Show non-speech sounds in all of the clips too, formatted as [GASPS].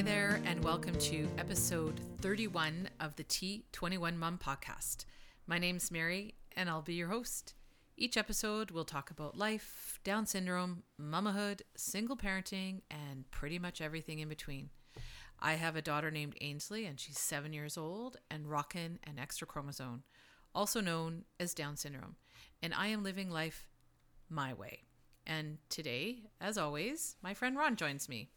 Hi there, and welcome to episode 31 of the T21 Mom podcast. My name's Mary, and I'll be your host. Each episode, we'll talk about life, Down syndrome, mamahood, single parenting, and pretty much everything in between. I have a daughter named Ainsley, and she's seven years old and rocking an extra chromosome, also known as Down syndrome. And I am living life my way. And today, as always, my friend Ron joins me.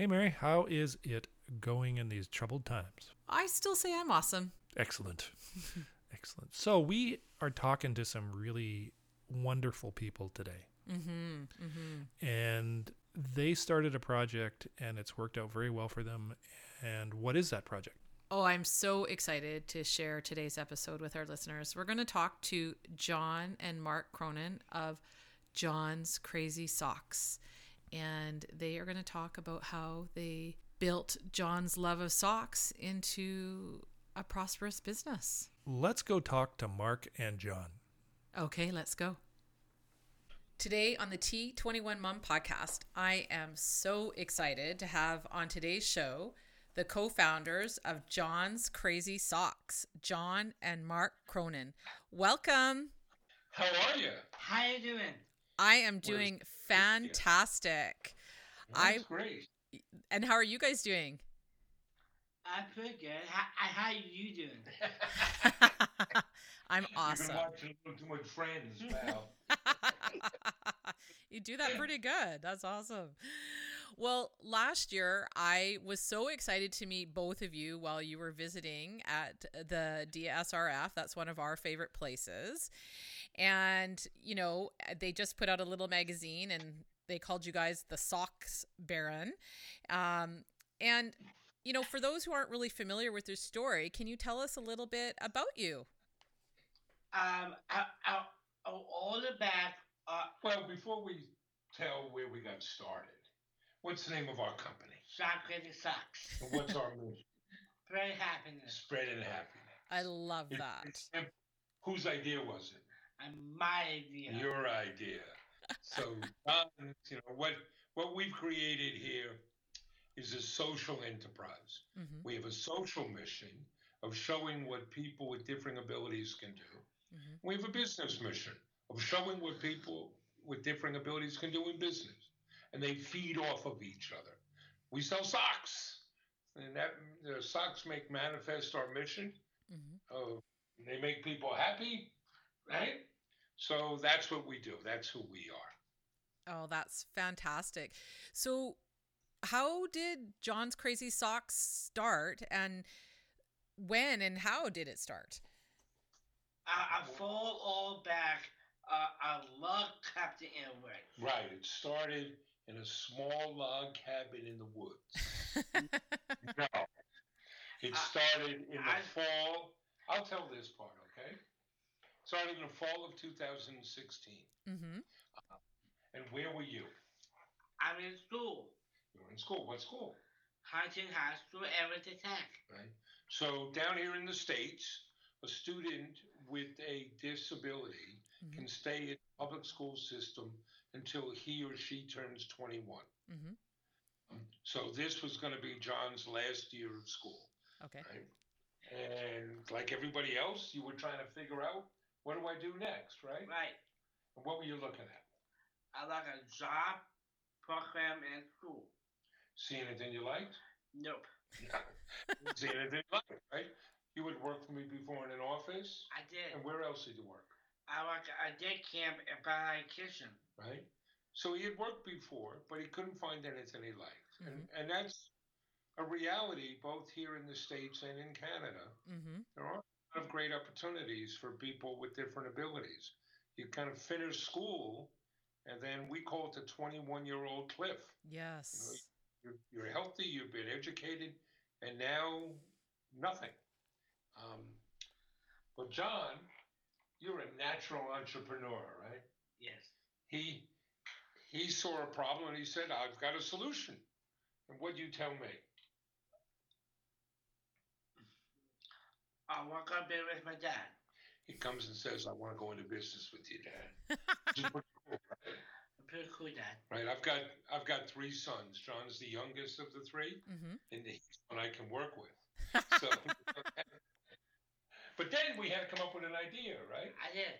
Hey, Mary, how is it going in these troubled times? I still say I'm awesome. Excellent. [LAUGHS] Excellent. So, we are talking to some really wonderful people today. Mm-hmm, mm-hmm. And they started a project and it's worked out very well for them. And what is that project? Oh, I'm so excited to share today's episode with our listeners. We're going to talk to John and Mark Cronin of John's Crazy Socks. And they are going to talk about how they built John's love of socks into a prosperous business. Let's go talk to Mark and John. Okay, let's go. Today on the T21 Mom podcast, I am so excited to have on today's show the co founders of John's Crazy Socks, John and Mark Cronin. Welcome. How are you? How are you doing? I am doing fantastic. That's I great. and how are you guys doing? I'm pretty good. How, how you doing? [LAUGHS] I'm [LAUGHS] awesome. been watching too much Friends, [LAUGHS] you do that pretty good. That's awesome. Well, last year I was so excited to meet both of you while you were visiting at the DSRF. That's one of our favorite places. And, you know, they just put out a little magazine and they called you guys the Socks Baron. Um, and, you know, for those who aren't really familiar with your story, can you tell us a little bit about you? Um, I, I, I, all the back. Uh, well, before we tell where we got started, what's the name of our company? sock crazy socks. And what's our mission? Very happiness. Spreading happiness. I love It- that. it's simple. Whose idea was it? And my idea. Your idea. So, [LAUGHS] John, you know what? What we've created here is a social enterprise. hmm We have a social mission of showing what people with differing abilities can do. Mhm. We have a business mission of showing what people with differing abilities can do in business, and they feed off of each other. We sell socks, and that the socks make manifest our mission. hmm Of they make people happy, right? So that's what we do. That's who we are. Oh, that's fantastic. So, how did John's Crazy Socks start and when and how did it start? I, I fall all back. Uh, I love Captain Airway. Right. It started in a small log cabin in the woods. [LAUGHS] No. It I- started in the I- fall. I'll tell this part, okay? Started in the fall of 2016. hmm And where were you? I'm in school. You were in school. What school? Huntington High School, Everett Tech. Right. So down here in the states, a student with a disability Mhm. can stay in the public school system until he or she turns 21. hmm So this was going to be John's last year of school. Okay. Right. And like everybody else, you were trying to figure out what do I do next, right? Right. And what were you looking at? I like a job, program, and school. See anything you liked? Nope. [LAUGHS] See anything you liked, right? You had worked for me before in an office. I did. And where else did you work? I like a did camp at my kitchen. Right? So he had worked before, but he couldn't find anything he liked. And, Mm-hmm. and that's a reality both here in the States and in Canada. Mm-hmm. There are a lot of great opportunities for people with different abilities. You kind of finish school, and then we call it the 21 year old cliff. Yes. You're, you're healthy, you've been educated, and now nothing. Um, but John, you're a natural entrepreneur, right? Yes. He he saw a problem and he said, "I've got a solution." And what do you tell me? I walk up there with my dad. He comes and says, "I want to go into business with you, Dad." [LAUGHS] Which is pretty cool, right? pretty cool, Dad. right? I've got I've got three sons. John's the youngest of the three, Mm-hmm. and he's one I can work with. [LAUGHS] So, but then we had to come up with an idea, right? I did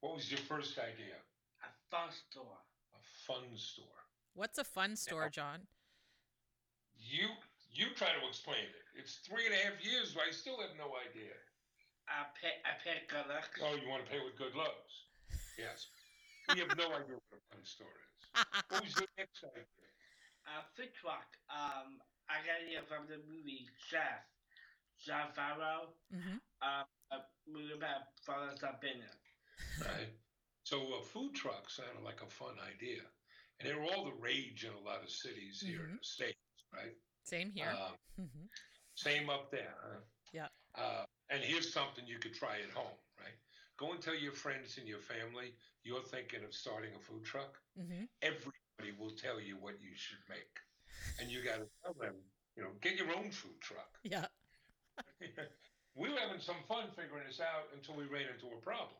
What was your first idea? a fun store. A fun store. What's a fun store, John? You you try to explain it. It's three and a half years, but I still have no idea. I pick I pick good luck. Oh, you want to pay with good looks? Yes. We have no idea what a fun store is. What was your next idea? A food truck. Um, I got it from the movie Chef. Jon Favreau. mm-hmm. Uh, a movie about fathers up in it. Right. So a food truck sounded like a fun idea, and they were all the rage in a lot of cities here in the states, right? Same here. Mm-hmm. Same up there. Huh? Yeah. Uh, and here's something you could try at home, right? Go and tell your friends and your family you're thinking of starting a food truck. Mm-hmm. Everybody will tell you what you should make, and you got to tell them, you know, get your own food truck. [LAUGHS] Yeah. we [LAUGHS] were having some fun figuring this out until we ran into a problem.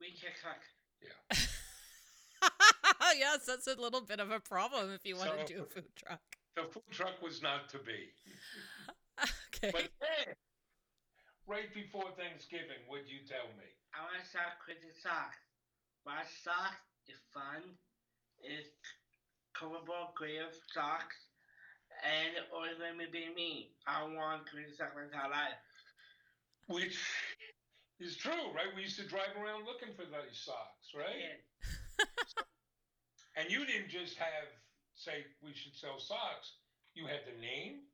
We can cook. Yeah. [LAUGHS] Yes, that's a little bit of a problem if you want So- to do a food truck. The food truck was not to be. [LAUGHS] Okay. But then, right before Thanksgiving, what'd you tell me? I want to start crazy socks. My socks is fun. It's colorful, creative socks. And it always let me be me. I want crazy socks my entire life. Which is true, right? We used to drive around looking for those socks, right? And [LAUGHS] And you didn't just have, say, we should sell socks. You had the name,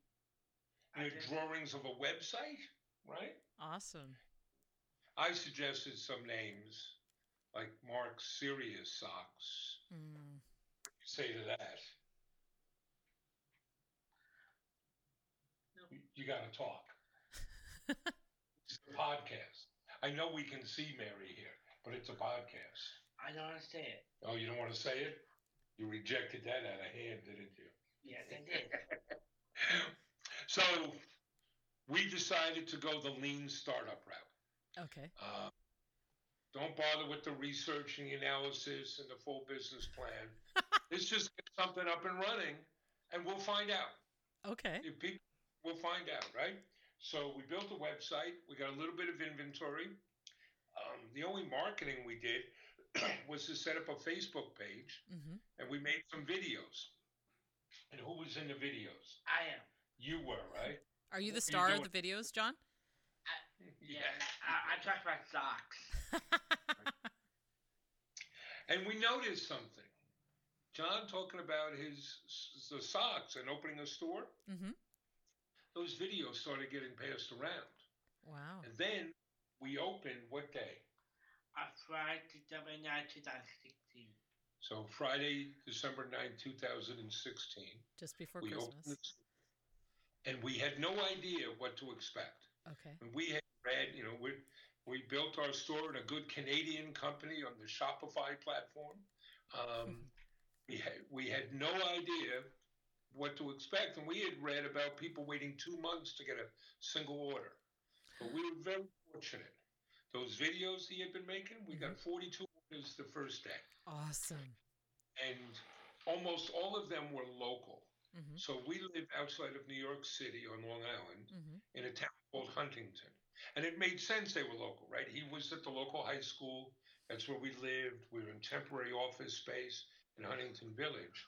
I the drawings of a website, right? awesome. I suggested some names, like Mark Serious Socks. Mm. Say to that. You, you got to talk. [LAUGHS] it's a podcast. I know we can see Mary here, but it's a podcast. I don't want to say it. Oh, you don't want to say it? You rejected that out of hand, didn't you? Yes, I did. [LAUGHS] So we decided to go the lean startup route. Okay. Uh, don't bother with the research and the analysis and the full business plan. [LAUGHS] Let's just get something up and running, and we'll find out. Okay. If people, we'll find out, right? So we built a website. We got a little bit of inventory. Um, the only marketing we did [COUGHS] was to set up a Facebook page, Mm-hmm. and we made some videos. And who was in the videos? I am. You were, right? [LAUGHS] Are you the What are you star of the videos, John? [LAUGHS] Yeah. I, I talk about socks. [LAUGHS] And we noticed something. John talking about his the socks and opening a store. mm-hmm. Those videos started getting passed around, Wow. and then we opened what day? I tried to double nine 2016. So Friday, December 9, 2016. Just before we Christmas. this, and we had no idea what to expect. Okay. And we had read, you know, we we built our store in a good Canadian company on the Shopify platform. Um, we had we had no idea what to expect, and we had read about people waiting two months to get a single order. But we were very fortunate. Those videos he had been making, we got 42 orders the first day, Awesome. and almost all of them were local. Mm-hmm. So we live outside of New York City on Long Island Mm-hmm. in a town called Huntington. And it made sense they were local, right? He was at the local high school. That's where we lived. We were in temporary office space in Huntington Village.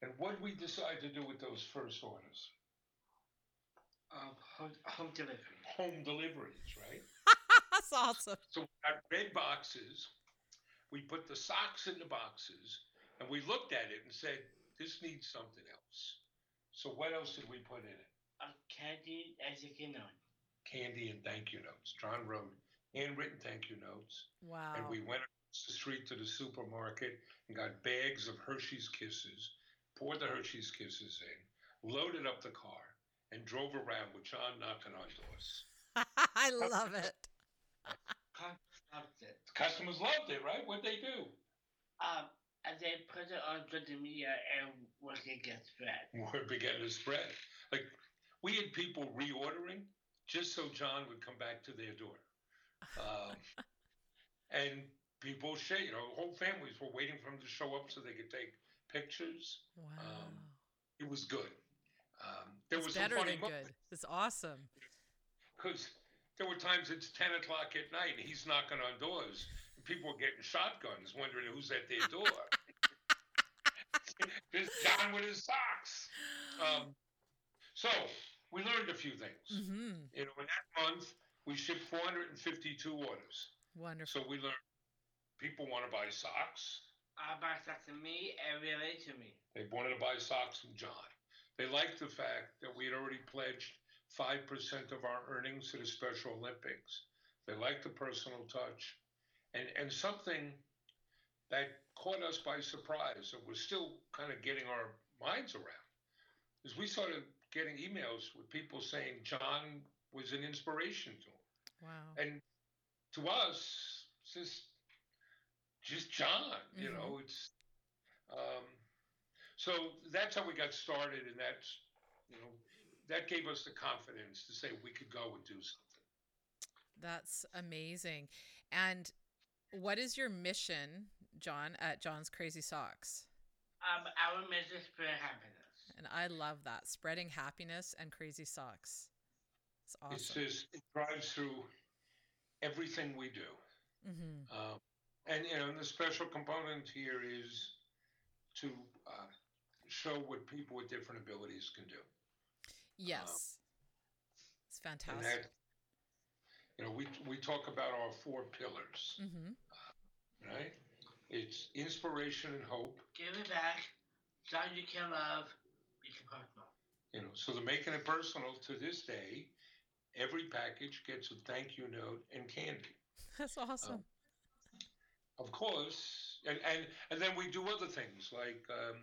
And what did we decide to do with those first orders? Um, home, home delivery. Home deliveries, right? That's awesome. So we got red boxes. We put the socks in the boxes and we looked at it and said, this needs something else. So what else did we put in it? A candy as you can know. Candy and thank you notes. John wrote handwritten thank you notes. Wow. And we went across the street to the supermarket and got bags of Hershey's Kisses, poured the Hershey's Kisses in, loaded up the car, and drove around with John knocking on doors. [LAUGHS] I love it. Customers loved it. Customers loved it, right? What'd they do? Um, and they put it on social media and word gets spread. Word began to spread. Like we had people reordering just so John would come back to their door. Um, [LAUGHS] and people. You know, whole families were waiting for him to show up so they could take pictures. Wow. It was good. Um, there it's was better than good. It's awesome. because there were times it's ten o'clock at night and he's knocking on doors. And people were getting shotguns, wondering who's at their door. [LAUGHS] There's John with his socks. Um, so we learned a few things. hmm You know, in that month we shipped 452 orders. Wonderful. So we learned people want to buy socks. I buy stuff to me and relate to me. They wanted to buy socks from John. They liked the fact that we had already pledged 5% of our earnings to the Special Olympics. They like the personal touch. And, and something that caught us by surprise, and we're still kind of getting our minds around, is we started getting emails with people saying John was an inspiration to them. Wow. And to us, it's just just John. You Mhm. know, it's um, so that's how we got started, and that's you know that gave us the confidence to say we could go and do something. That's amazing. And what is your mission, John, at John's Crazy Socks? Um, our mission is spread happiness. And I love that. Spreading happiness and crazy socks. It's It's awesome. just it drives through everything we do, hmm um, and you know, and the special component here is to uh, show what people with different abilities can do. Yes. It's fantastic. that, you know, we, we talk about our four pillars, hmm right? It's inspiration and hope, Give it back. John you can love. You personal. you know. So they're making it personal to this day. Every package gets a thank you note and candy. [LAUGHS] That's awesome. Of course, and, and, and then we do other things like um,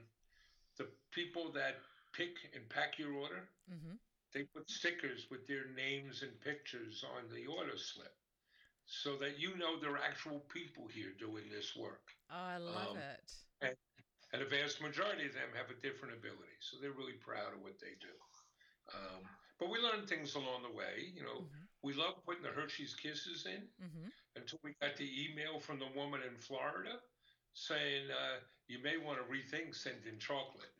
the people that pick and pack your order, hmm they put stickers with their names and pictures on the order slip so that you know there are actual people here doing this work. Oh, I love Um, it. and a vast majority of them have a different ability, so they're really proud of what they do. Um, but we learned things along the way. You know, Mhm. we love putting the Hershey's Kisses in hmm until we got the email from the woman in Florida saying uh, you may want to rethink sending chocolate.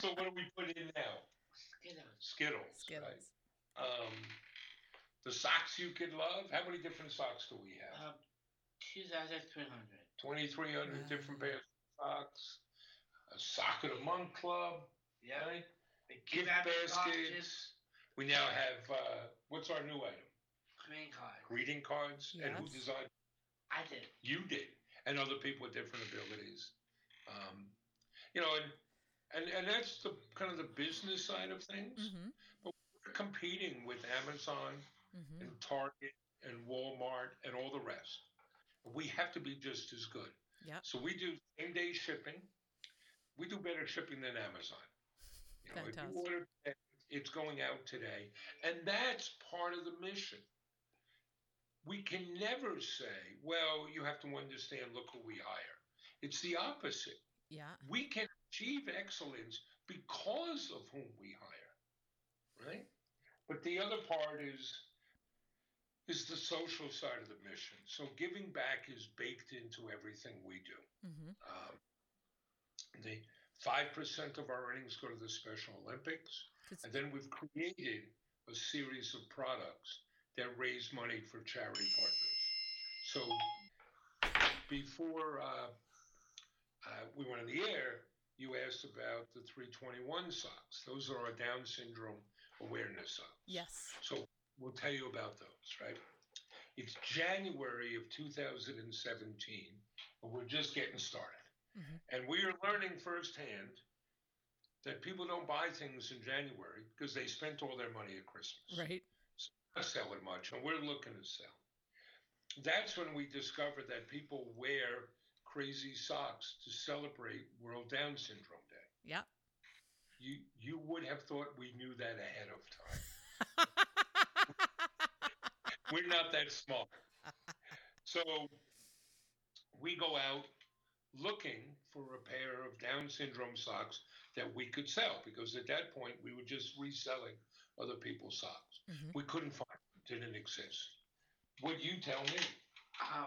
So what do we put in now? Skittles. Skittles. Skittles. Right? Um, the socks you could love. How many different socks do we have? Um, 2,300. 2,300 Wow. different pairs of socks, a Sock of the Month Club, Yeah. right? The gift wrap baskets. boxes, We now have, uh, what's our new item? Green card. Greeting cards. And who Yes. designed? I did. You did. And other people with different abilities. Um, you know, and, and, and that's the kind of the business side of things. hmm We're competing with Amazon hmm and Target and Walmart and all the rest. We have to be just as good. Yep. So we do same day shipping. We do better shipping than Amazon. You know, if Fantastic. you order today, it's going out today. And that's part of the mission. We can never say, well, you have to understand, look who we hire. It's the opposite. Yeah. We can achieve excellence because of whom we hire. Right? But the other part is is the social side of the mission. So giving back is baked into everything we do. hmm Um, the five percent of our earnings go to the Special Olympics, and then we've created a series of products that raise money for charity partners. So before uh, uh, we went on the air, you asked about the 321 socks. Those are our Down syndrome awareness socks. Yes. So we'll tell you about those, right? It's January of 2017, and we're just getting started. Mhm. And we are learning firsthand that people don't buy things in January because they spent all their money at Christmas. Right. So not selling much, and we're looking to sell. That's when we discovered that people wear crazy socks to celebrate World Down Syndrome Day. Yeah. You you would have thought we knew that ahead of time. [LAUGHS] We're not that smart. So we go out looking for a pair of Down syndrome socks that we could sell because at that point we were just reselling other people's socks. Mhm. We couldn't find them, didn't exist. Would you tell me? Um,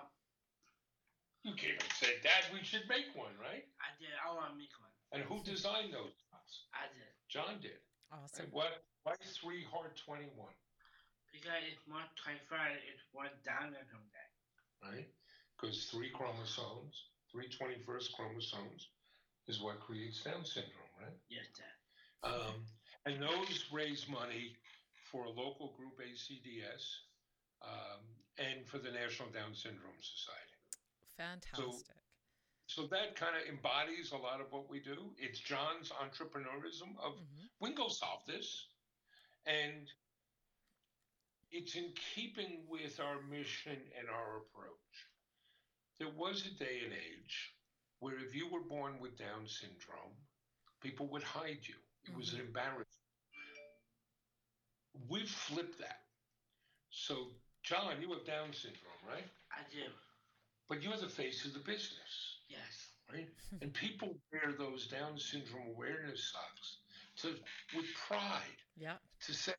You came and said, Dad, we should make one, right? I did. I want to make one. And who designed those socks? I did. John did. Awesome. And what? Why three hard twenty one? Because it's more typhoid, it's one down there someday. Right? Because three chromosomes, three 21st chromosomes, is what creates Down syndrome, right? Yes, Dad. Um, and those raise money for a local group, ACDS, um, and for the National Down Syndrome Society. Fantastic. So that kind of embodies a lot of what we do. It's John's entrepreneurism of Mhm. we can go solve this. And it's in keeping with our mission and our approach. There was a day and age where if you were born with Down syndrome, people would hide you. It was an embarrassment. We've flipped that. So, John, you have Down syndrome, right? I do. But you're the face of the business Yes. right? [LAUGHS] and people wear those Down syndrome awareness socks to with pride Yeah. to say,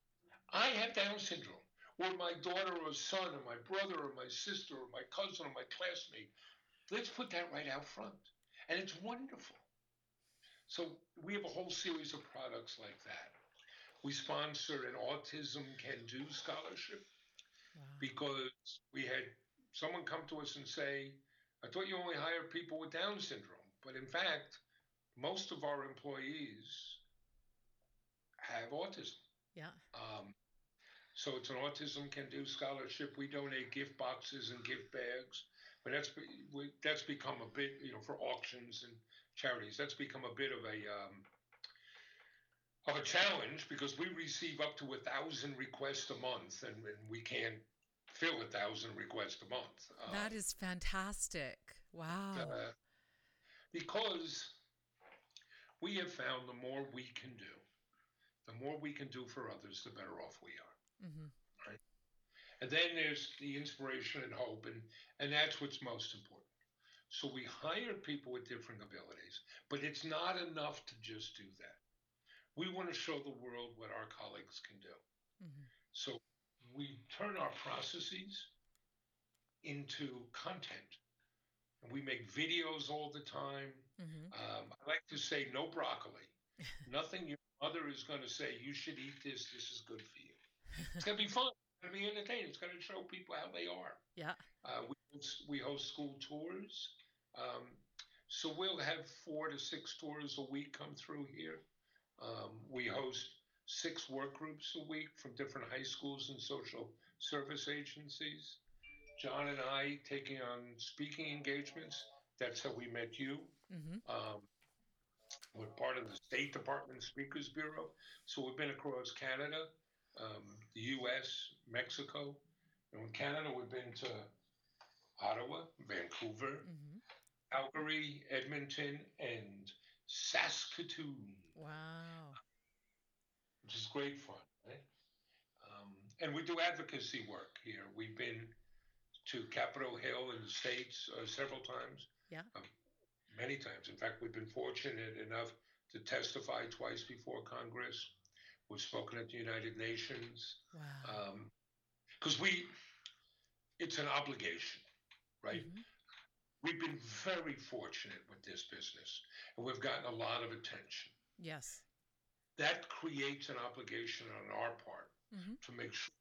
I have Down syndrome, or my daughter or son, or my brother or my sister or my cousin or my classmate. Let's put that right out front, and it's wonderful. So we have a whole series of products like that. We sponsor an autism can do scholarship Wow. because we had someone come to us and say, I thought you only hire people with Down syndrome. But in fact, most of our employees have autism. Yeah. Um, so it's an Autism Can Do scholarship. We donate gift boxes and gift bags. But that's we, that's become a bit, you know, for auctions and charities. That's become a bit of a um, of a challenge because we receive up to a thousand requests a month, and, and we can't fill a thousand requests a month. Um, That is fantastic. Wow. uh, because we have found the more we can do, the more we can do for others, the better off we are. Mm-hmm. And then there's the inspiration and hope, and, and that's what's most important. So we hire people with different abilities, but it's not enough to just do that. We want to show the world what our colleagues can do. hmm So we turn our processes into content. And we make videos all the time. hmm Um, I like to say no broccoli. [LAUGHS] Nothing your mother is going to say, you should eat this, this is good for you. It's [LAUGHS] going to be fun. It's going to be entertaining. It's going to show people how they are. Yeah. Uh, we, host, we host school tours. Um, so we'll have four to six tours a week come through here. Um, we host six work groups a week from different high schools and social service agencies. John and I taking on speaking engagements. That's how we met you. hmm Um, we're part of the State Department Speakers Bureau. So we've been across Canada, um, the U.S., Mexico. And in Canada, we've been to Ottawa, Vancouver, hmm Calgary, Edmonton, and Saskatoon, Wow. Which is great fun, right? Um, and we do advocacy work here. We've been to Capitol Hill in the States uh, several times. Yeah. Um, many times. In fact, we've been fortunate enough to testify twice before Congress. We've spoken at the United Nations. Wow. Because we, it's an obligation, right? Mhm. We've been very fortunate with this business, and we've gotten a lot of attention. Yes. That creates an obligation on our part hmm to make sure,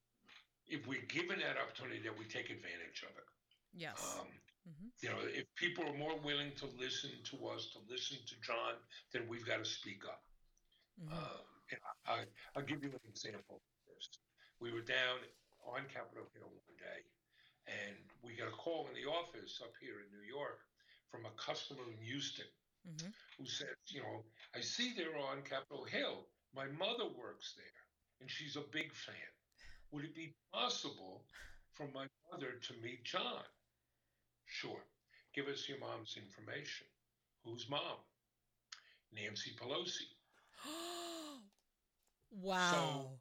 if we're given that opportunity, that we take advantage of it. Yes. Um, hmm you know, if people are more willing to listen to us, to listen to John, then we've got to speak up. hmm Um, I, I'll give you an example of this. We were down on Capitol Hill one day, and we got a call in the office up here in New York from a customer in Houston hmm who said, you know, I see they're on Capitol Hill. My mother works there, and she's a big fan. Would it be possible for my mother to meet John? Sure. Give us your mom's information. Who's mom? Nancy Pelosi. [GASPS] wow. So,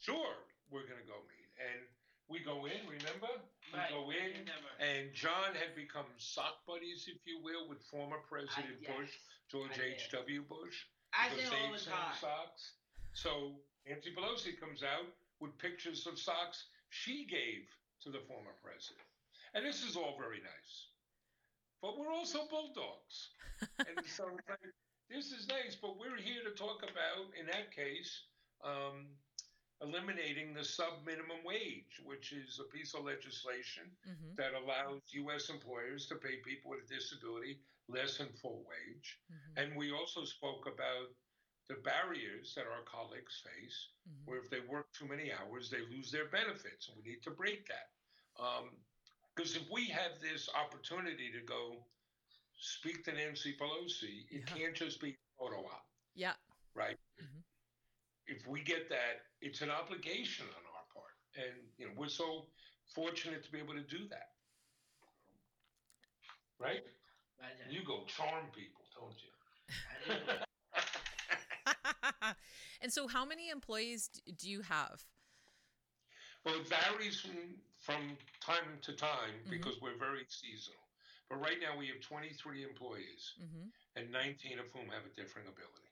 Sure, we're going to go meet. And we go in, remember? We Right. go in, Never. and John had become sock buddies, if you will, with former President yes, Bush, George I did. H.W. Bush. I because say all the sell time. socks. So Nancy Pelosi comes out with pictures of socks she gave to the former president. And this is all very nice. But we're also bulldogs. [LAUGHS] and so this is nice, but we're here to talk about, in that case, um, eliminating the sub minimum wage, which is a piece of legislation Mm-hmm. that allows U.S. employers to pay people with a disability less than full wage. Mm-hmm. And we also spoke about the barriers that our colleagues face, Mm-hmm. where if they work too many hours, they lose their benefits, and we need to break that. Because if we have this opportunity to go speak to Nancy Pelosi, it Yeah. can't just be photo op, Yeah. right? If we get that, it's an obligation on our part, and you know we're so fortunate to be able to do that, right? Right. You go charm people, don't you? [LAUGHS] And so, how many employees do you have? Well, it varies from, from time to time Mhm. because we're very seasonal. But right now we have 23 employees, Mm-hmm. and 19 of whom have a differing ability.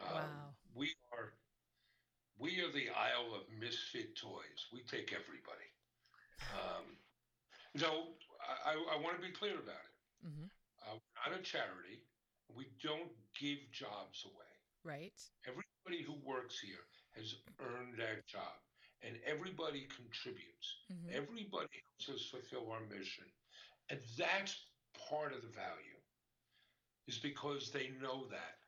Um, Wow. we are are the aisle of misfit toys. We take everybody. Um, so I, I want to be clear about it. Mm-hmm. Uh, we're not a charity. We don't give jobs away. Right. Everybody who works here has earned that job, and everybody contributes. Mm-hmm. Everybody helps us fulfill our mission. And that's part of the value, is because they know that.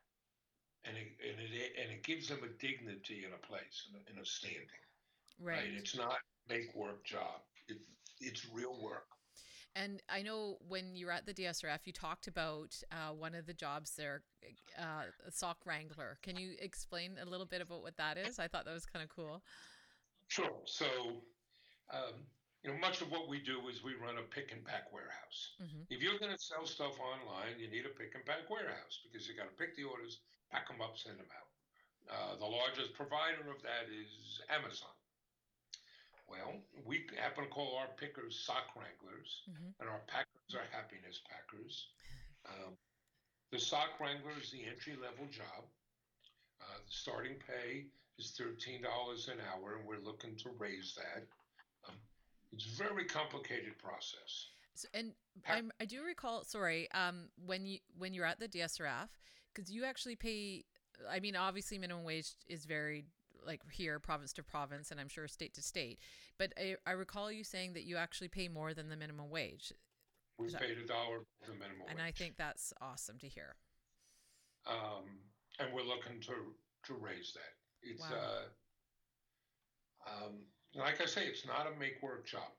And it, and it, and it gives them a dignity and a place and a, and a standing. Right. It's not make work job. It, it's real work. And I know when you were at the DSRF, you talked about uh, one of the jobs there, uh, a sock wrangler. Can you explain a little bit about what that is? I thought that was kind of cool. Sure. So, um, you know, much of what we do is we run a pick and pack warehouse. Mhm. If you're going to sell stuff online, you need a pick and pack warehouse because you got to pick the orders, pack them up, send them out. Uh, the largest provider of that is Amazon. Well, we happen to call our pickers sock wranglers, Mhm. and our packers are happiness packers. Um, the sock wrangler is the entry level job. Uh, the starting pay is thirteen dollars an hour, and we're looking to raise that. Um, it's a very complicated process. So, and I'm, I do recall, sorry, um, when you when you're at the DSRF, because you actually pay. I mean, obviously, minimum wage is very like here, province to province, and I'm sure state to state. But I, I recall you saying that you actually pay more than the minimum wage, We that- paid a dollar the minimum and wage, I think that's awesome to hear. um, and we're looking to to raise that. It's Wow. uh, um, like I say, it's not a make work job.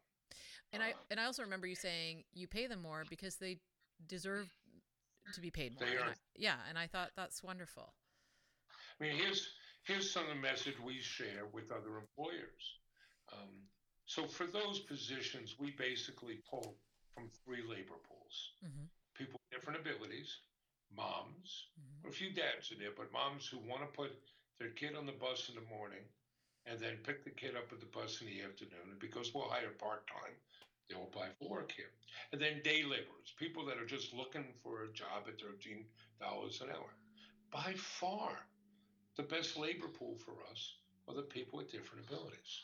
And I Uh, and I also remember you saying you pay them more because they deserve to be paid more. They And. I- yeah, and I thought that's wonderful. I mean, here's here's some of the message we share with other employers. Um, so for those positions, we basically pull from three labor pools: hmm people with different abilities, moms, hmm a few dads in there, but moms who want to put their kid on the bus in the morning and then pick the kid up at the bus in the afternoon. And because we'll hire part time, they'll apply for work here. And then day laborers, people that are just looking for a job at $13 an hour. By far, the best labor pool for us are the people with different abilities.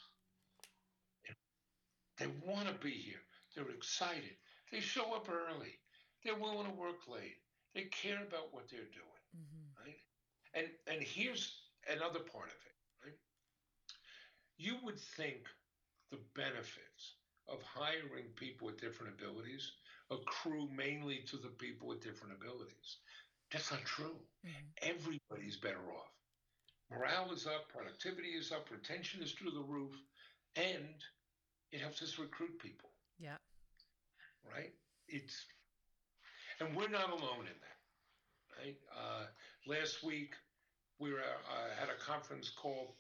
They want to be here. They're excited. They show up early. They're willing to work late. They care about what they're doing hmm right? And and here's another part of it, right? You would think the benefits of hiring people with different abilities accrue mainly to the people with different abilities. That's not true. hmm Everybody's better off. Morale is up, productivity is up, retention is through the roof, and it helps us recruit people Yeah. right? It's and we're not alone in that, right? Uh, last week we were uh, had a conference call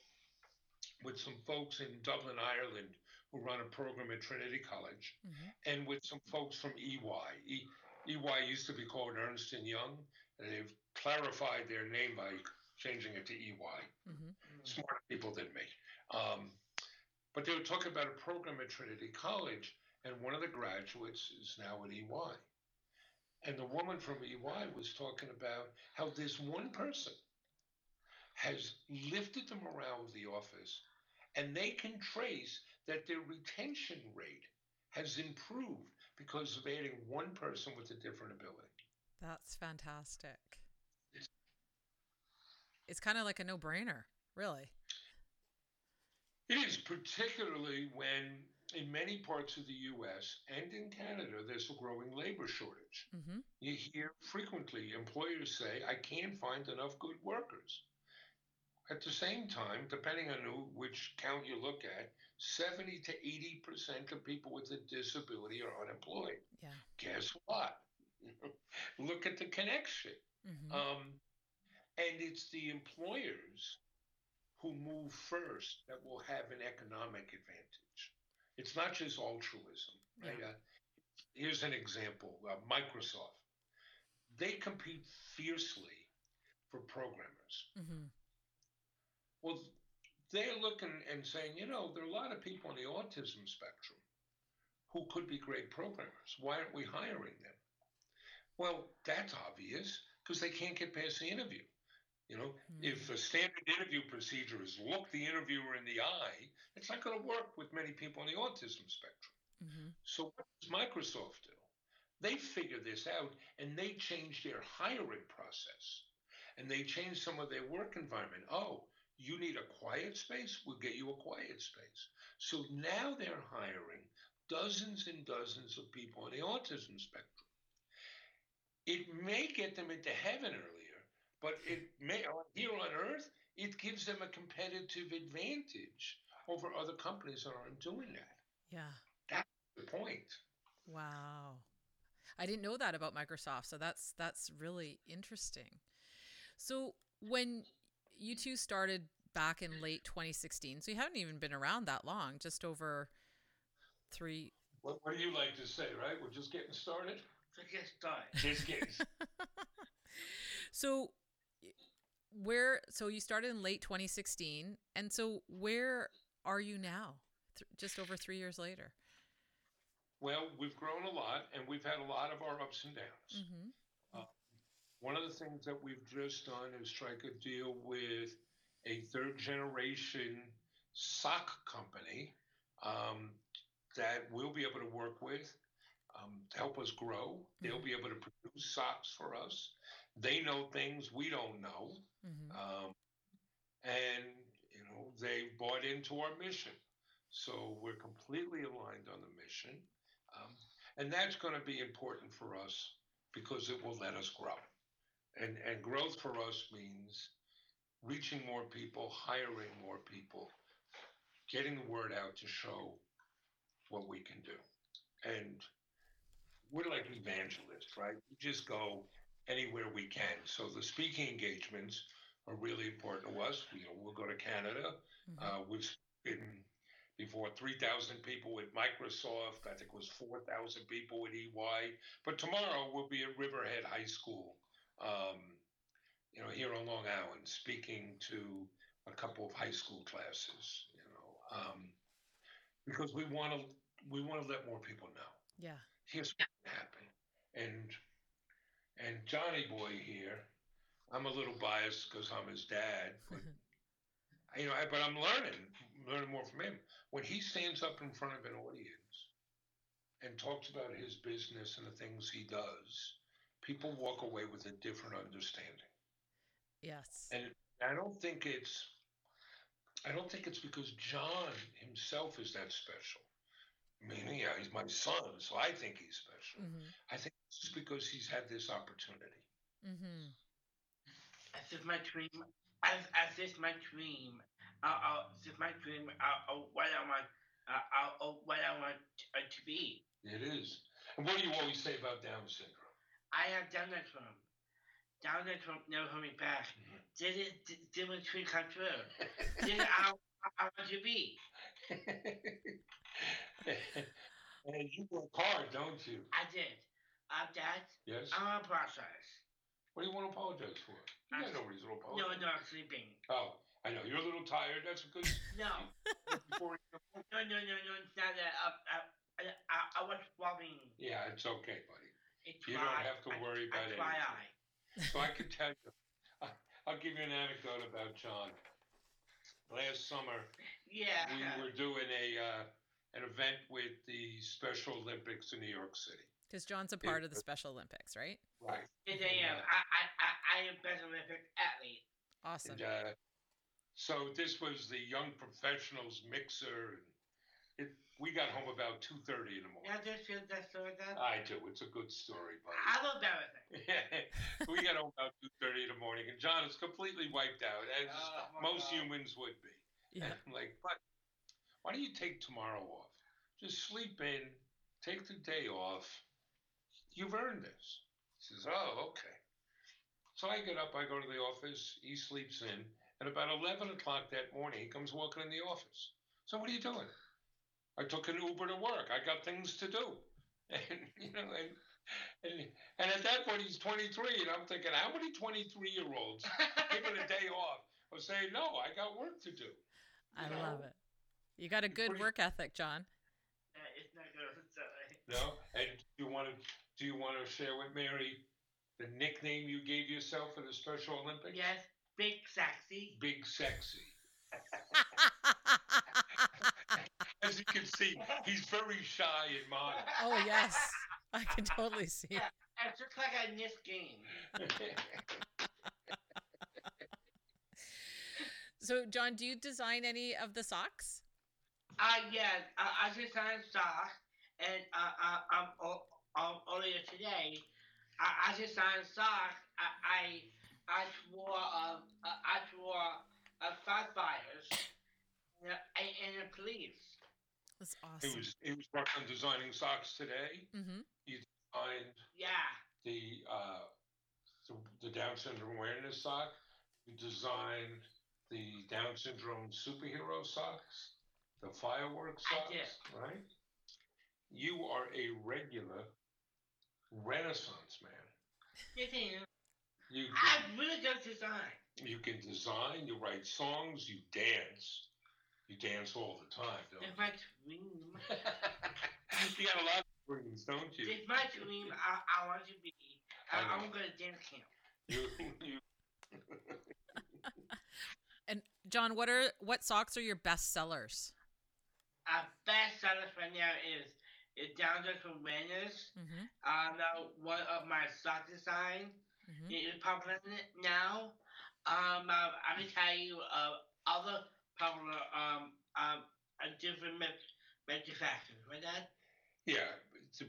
with some folks in Dublin, Ireland, who run a program at Trinity College, hmm and with some folks from EY. E, EY used to be called Ernst and Young, and they've clarified their name by changing it to EY hmm smarter people than me. Um, but they were talking about a program at Trinity College, and one of the graduates is now at EY. And the woman from EY was talking about how this one person has lifted the morale of the office, and they can trace that their retention rate has improved because of adding one person with a different ability. That's fantastic. It's kind of like a no brainer, really. It is particularly when in many parts of the US and in Canada, there's a growing labor shortage. Mm-hmm. You hear frequently employers say, I can't find enough good workers. At the same time, depending on who, which count you look at, 70 to 80% of people with a disability are unemployed. Yeah. Guess what? [LAUGHS] look at the connection. Mm-hmm. Um, and it's the employers who move first that will have an economic advantage. It's not just altruism, right? Yeah. Uh, here's an example uh, Microsoft. They compete fiercely for programmers. mm-hmm. Well, they're looking and saying, you know, there are a lot of people on the autism spectrum who could be great programmers. Why aren't we hiring them? Well, that's obvious because they can't get past the interview. You know, Hmm. if a standard interview procedure is look the interviewer in the eye, it's not going to work with many people on the autism spectrum. Mm-hmm. So what does Microsoft do? They figure this out and they change their hiring process. And they change some of their work environment. Oh, you need a quiet space? We'll get you a quiet space. So now they're hiring dozens and dozens of people on the autism spectrum. It may get them into heaven earlier, but it may here on earth, it gives them a competitive advantage over other companies that aren't doing that. Yeah. That's the point. Wow. I didn't know that about Microsoft, so that's that's really interesting. So when you two started back in late 2016, so you haven't even been around that long, just over three. What, what do you like to say, right? We're just getting started. So get started. Just getting. [LAUGHS] So where? So you started in late 2016, and so where are you now? Th- just over three years later. well, we've grown a lot, and we've had a lot of our ups and downs. Mm-hmm. One of the things that we've just done is strike a deal with a third generation sock company um, that we'll be able to work with um, to help us grow. They'll be able to produce socks for us. They know things we don't know. Mm-hmm. Um, and, you know, they've bought into our mission. So we're completely aligned on the mission. Um, and that's going to be important for us because it will let us grow. And, and growth for us means reaching more people, hiring more people, getting the word out to show what we can do. And we're like evangelists, right? We just go anywhere we can. So the speaking engagements are really important to us. You know, we'll go to Canada. Mm-hmm. Uh, we've been before 3,000 people with Microsoft. I think it was 4,000 people with EY. But tomorrow we'll be at Riverhead High School, um, you know, here on Long Island, speaking to a couple of high school classes. You know, um, because we want to we want to let more people know yeah. here's what happened. And and Johnny Boy here, I'm a little biased because I'm his dad, but [LAUGHS] you know, I- but I'm learning, learning more from him. When he stands up in front of an audience and talks about his business and the things he does, people walk away with a different understanding. Yes. And I don't think it's I don't think it's because John himself is that special. I mean, yeah, he's my son, so I think he's special. Mm-hmm. I think it's just because he's had this opportunity. Mm-hmm. As if my dream, as as if my dream, uh, uh, as if my dream, uh, uh, what I want, uh, uh, uh, what I want uh, to be. It is. And what do you always say about Down syndrome? I have done that from. Down that never coming back. Did it? Did, did my dream come true? Did it? I, I want to be. [LAUGHS] and you work hard, don't you? I did. Uh, that Yes. I'm on process. What do you want to apologize for? You got no reason to apologize. No, no, I'm sleeping. Oh, I know. You're a little tired. That's a good. [LAUGHS] No, no, no, no, no. It's not that. Uh, uh, I, I, I was swabbing. yeah, it's okay, buddy. It's You don't have to I- worry about That's why anything. I. So I can tell you, I- I'll give you an anecdote about John. Last summer, Yeah. we were doing a uh, an event with the Special Olympics in New York City. Because John's a part of the Special Olympics, right? Right. Yes, I am. I, I, I, I am best Olympic athlete. Awesome. And, uh, so this was the young professionals mixer. And it, we got home about two thirty in the morning. Now just feel that story that. I do. It's a good story, buddy. I love everything. [LAUGHS] we got home about two thirty in the morning, and John is completely wiped out, as Oh, most God. humans would be. Yeah. And I'm like, but why don't you take tomorrow off? Just sleep in, take the day off. You've earned this. He says, oh, okay. So I get up, I go to the office, he sleeps in, and about 11 o'clock that morning, he comes walking in the office. So what are you doing? I took an Uber to work. I got things to do. [LAUGHS] And, you know, and, and, and at that point, he's 23, and I'm thinking, how many 23 year olds [LAUGHS] given a day off are saying, no, I got work to do? I know? love it. You got a good work ethic, John. Uh, it's not good. Sorry. No, and do you want to do you want to share with Mary the nickname you gave yourself for the Special Olympics? Yes, big sexy. Big Sexy. [LAUGHS] As you can see, he's very shy and modest. oh, yes. I can totally see it. It's just like a this game. [LAUGHS] So, John, do you design any of the socks? Uh, yes, I, I just socks, and uh, uh, um, o- um, earlier today, I, I just signed socks. I, I, I swore, um, uh, I swore uh, firefighters and, and the police. That's he awesome. was he was working on designing socks today. Mm-hmm. Designed Yeah, the uh, the, the Down syndrome awareness sock. He designed the Down syndrome superhero socks, the fireworks socks, right? You are a regular Renaissance man. you think, You I can, really good design. you can design, you write songs, you dance. You dance all the time, don't It's you? my [LAUGHS] dream. you got a lot of dreams, don't you? It's my dream. I, I want to be. I, I know. I'm gonna dance camp. You, you [LAUGHS] And John, what are what socks are your best sellers? Our best seller right now is is down there from Winners. Mm-hmm. Uh, now one of my sock design Mm-hmm. is popular now. Um, uh, I can tell you uh, other popular um um uh, different ma- manufacturers, right? Dad? Yeah,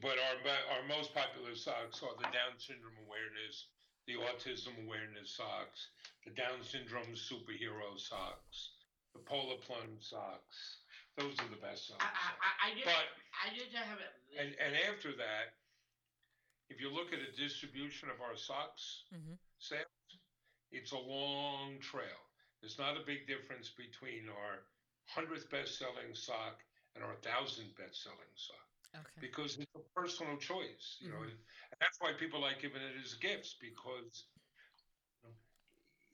but our mo- our most popular socks are the Down syndrome awareness, the autism awareness socks, the Down syndrome superhero socks, the polar plunge socks. Those are the best socks. I. I, I just But I just have it. and and after that, if you look at the distribution of our socks Mm-hmm. sales, it's a long trail. There's not a big difference between our hundredth best-selling sock and our thousandth best-selling sock Okay. because it's a personal choice, you know. Mhm. And that's why people like giving it as gifts because you know,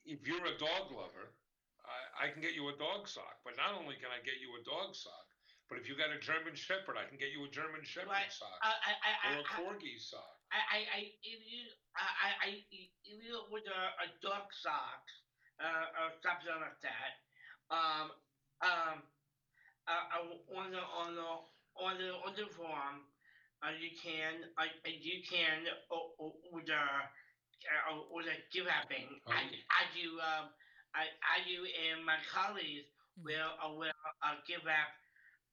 if you're a dog lover, I, I can get you a dog sock. But not only can I get you a dog sock, but if you got a German Shepherd, I can get you a German Shepherd Right. sock I, I, I, or a I, Corgi sock. I, I, I, if you, I, I, I if you with a, a dog socks, uh, or something like that, um, um, uh, uh, on the on the on the on the form, uh, you can, uh, you can, uh, uh, with the, uh, with the gift wrapping, I, Okay. I do, um, I, I do, and my colleagues will, uh, will, uh, give up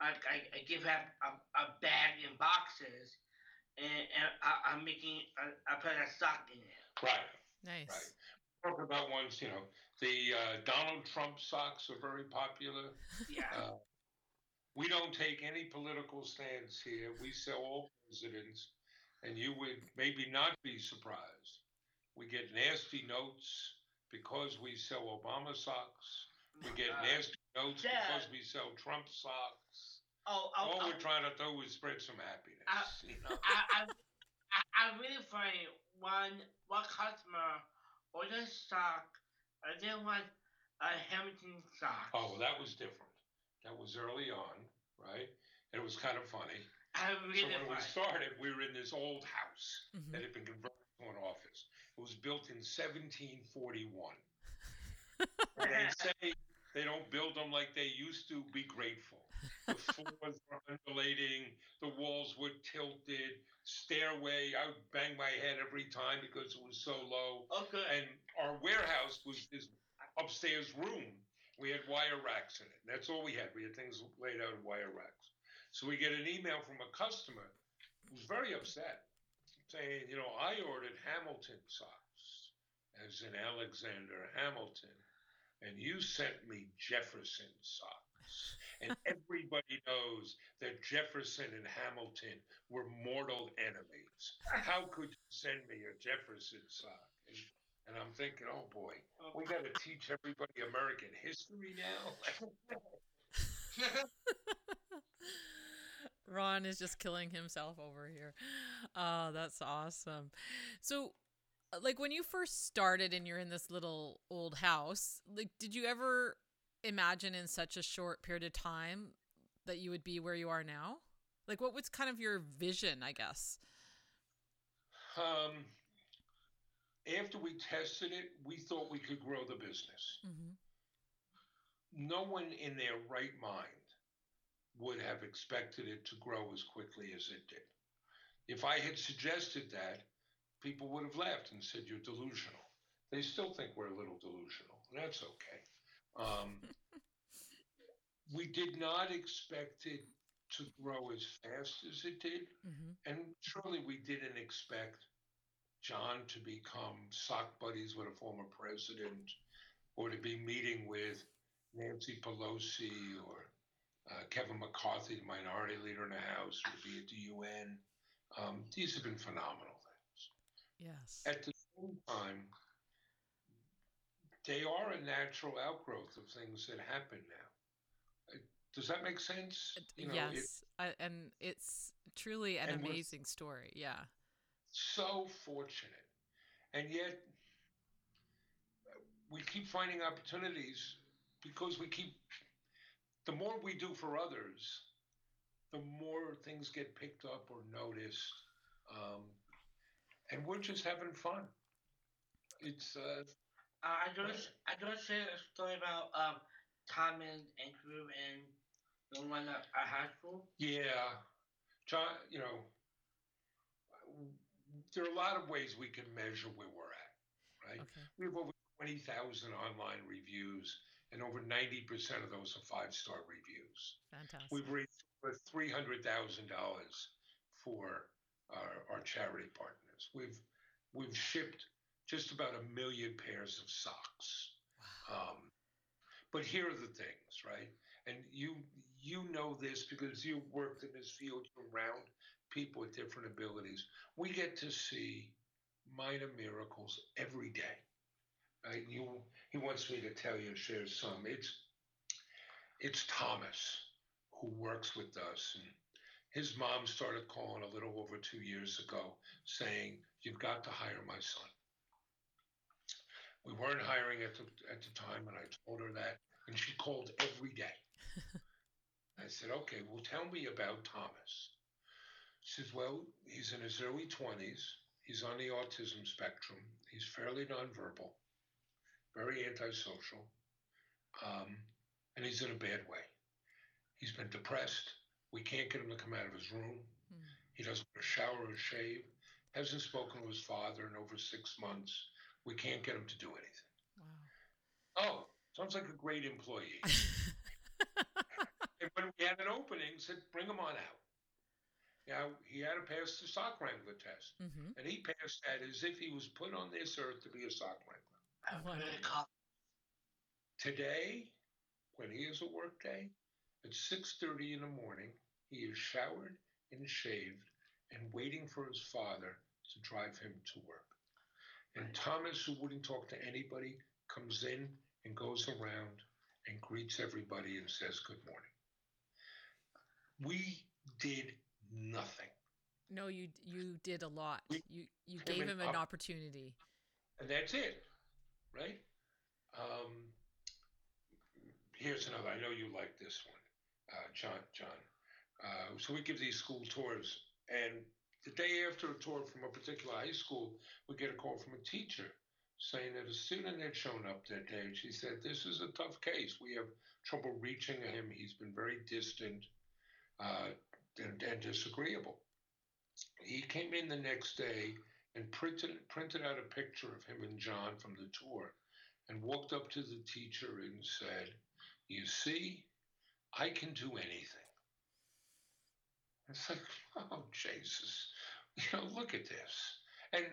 uh, I, I give wrap a, a bag in boxes and, and I, I'm making a, I put a sock in it. Right. Nice. Right. Talk about ones, you know, the uh, Donald Trump socks are very popular. Yeah. Uh, we don't take any political stance here. We sell all presidents, and you would maybe not be surprised. We get nasty notes because we sell Obama socks. We get Uh, nasty notes yeah. because we sell Trump socks. Oh, oh, All oh, we're trying to do is spread some happiness. Uh, you know? I, I, I, I really find One, one customer ordered a sock. I didn't a Hamilton sock. Oh, well, that was different. That was early on, right? And it was kind of funny. I really So really when we started, we were in this old house Mhm. that had been converted to an office. It was built in 1741. [LAUGHS] And they say They don't build them like they used to. Be grateful. The [LAUGHS] floors were undulating. The walls were tilted. Stairway, I would bang my head every time because it was so low. Good. And our warehouse was this upstairs room. We had wire racks in it. That's all we had. We had things laid out in wire racks. So we get an email from a customer who's very upset, saying, you know, I ordered Hamilton socks, as in Alexander Hamilton, and you sent me Jefferson socks. And [LAUGHS] everybody knows that Jefferson and Hamilton were mortal enemies. How could you send me a Jefferson sock? And, and I'm thinking, oh boy, we got to teach everybody American history now. [LAUGHS] Ron is just killing himself over here. Oh, that's awesome. So, like when you first started and you're in this little old house, like did you ever imagine in such a short period of time that you would be where you are now? Like what was kind of your vision, I guess? um, after we tested it, we thought we could grow the business. Mm-hmm. No one in their right mind would have expected it to grow as quickly as it did. If I had suggested that, people would have laughed and said, You're delusional. They still think we're a little delusional. That's okay. Um, [LAUGHS] we did not expect it to grow as fast as it did. Mm-hmm. And surely we didn't expect John to become sock buddies with a former president or to be meeting with Nancy Pelosi or uh, Kevin McCarthy, the minority leader in the House, or to be at the UN. Um, these have been phenomenal. Yes. At the same time, they are a natural outgrowth of things that happen now. Does that make sense? You know, it- yes. I, and it's truly an amazing story. Yeah. so fortunate. And yet, we keep finding opportunities because we keep, the more we do for others, the more things get picked up or noticed. Um, and we're just having fun. It's, uh, Uh, I just I just share a story about um Tom and Andrew and the one at at high school. yeah, John, you know, there are a lot of ways we can measure where we're at, right? Okay. We have over 20,000 online reviews, and over 90% of those are five star reviews. Fantastic. We've raised over $300,000 for our, our charity partners. We've, we've shipped just about a million pairs of socks. Um, but here are the things, right? And you you know this because you worked in this field, you're around people with different abilities. We get to see minor miracles every day. Right? You he wants me to tell you share some. It's it's Thomas who works with us and his mom started calling a little over two years ago saying, You've got to hire my son. We weren't hiring at the at the time, and I told her that, and she called every day. [LAUGHS] I said, "Okay, well, tell me about Thomas." She says, "Well, he's in his early twenties. He's on the autism spectrum. He's fairly nonverbal, very antisocial, um, and he's in a bad way. He's been depressed. We can't get him to come out of his room. Hmm. He doesn't want to shower or shave. Hasn't spoken to his father in over six months. We can't get him to do anything. Wow. Oh, sounds like a great employee. [LAUGHS] and when we had an opening, said, bring him on out. Now, he had to pass the sock wrangler test. Mm-hmm. And he passed that as if he was put on this earth to be a sock wrangler. I'm Wonderful. really. Today, when he has a work day, at 6.30 in the morning, he is showered and shaved and waiting for his father to drive him to work. And Thomas, who wouldn't talk to anybody, comes in and goes around and greets everybody and says good morning. We did nothing. No, you you did a lot. We- You you gave him an op- opportunity. and that's it, right? Um, here's another. I know you like this one, uh, John. John. Uh, so we give these school tours, and the day after a tour from a particular high school, we get a call from a teacher saying that a student had shown up that day. And she said, This is a tough case. We have trouble reaching him. He's been very distant uh, and, and disagreeable. He came in the next day and printed, printed out a picture of him and John from the tour and walked up to the teacher and said, You see, I can do anything. It's like, oh, Jesus, you know, look at this. And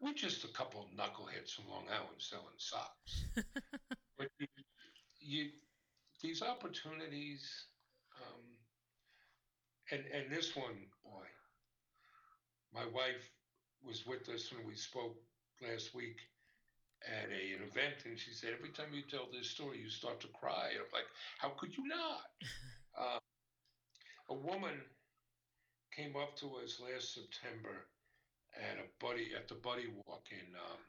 we're just a couple of knuckleheads from Long Island selling socks. [LAUGHS] but you, you, these opportunities, um, and and this one, boy, my wife was with us when we spoke last week at a, an event, and she said every time you tell this story, you start to cry. And I'm like, how could you not? [LAUGHS] uh, a woman came up to us last September at a buddy at the Buddy Walk in um,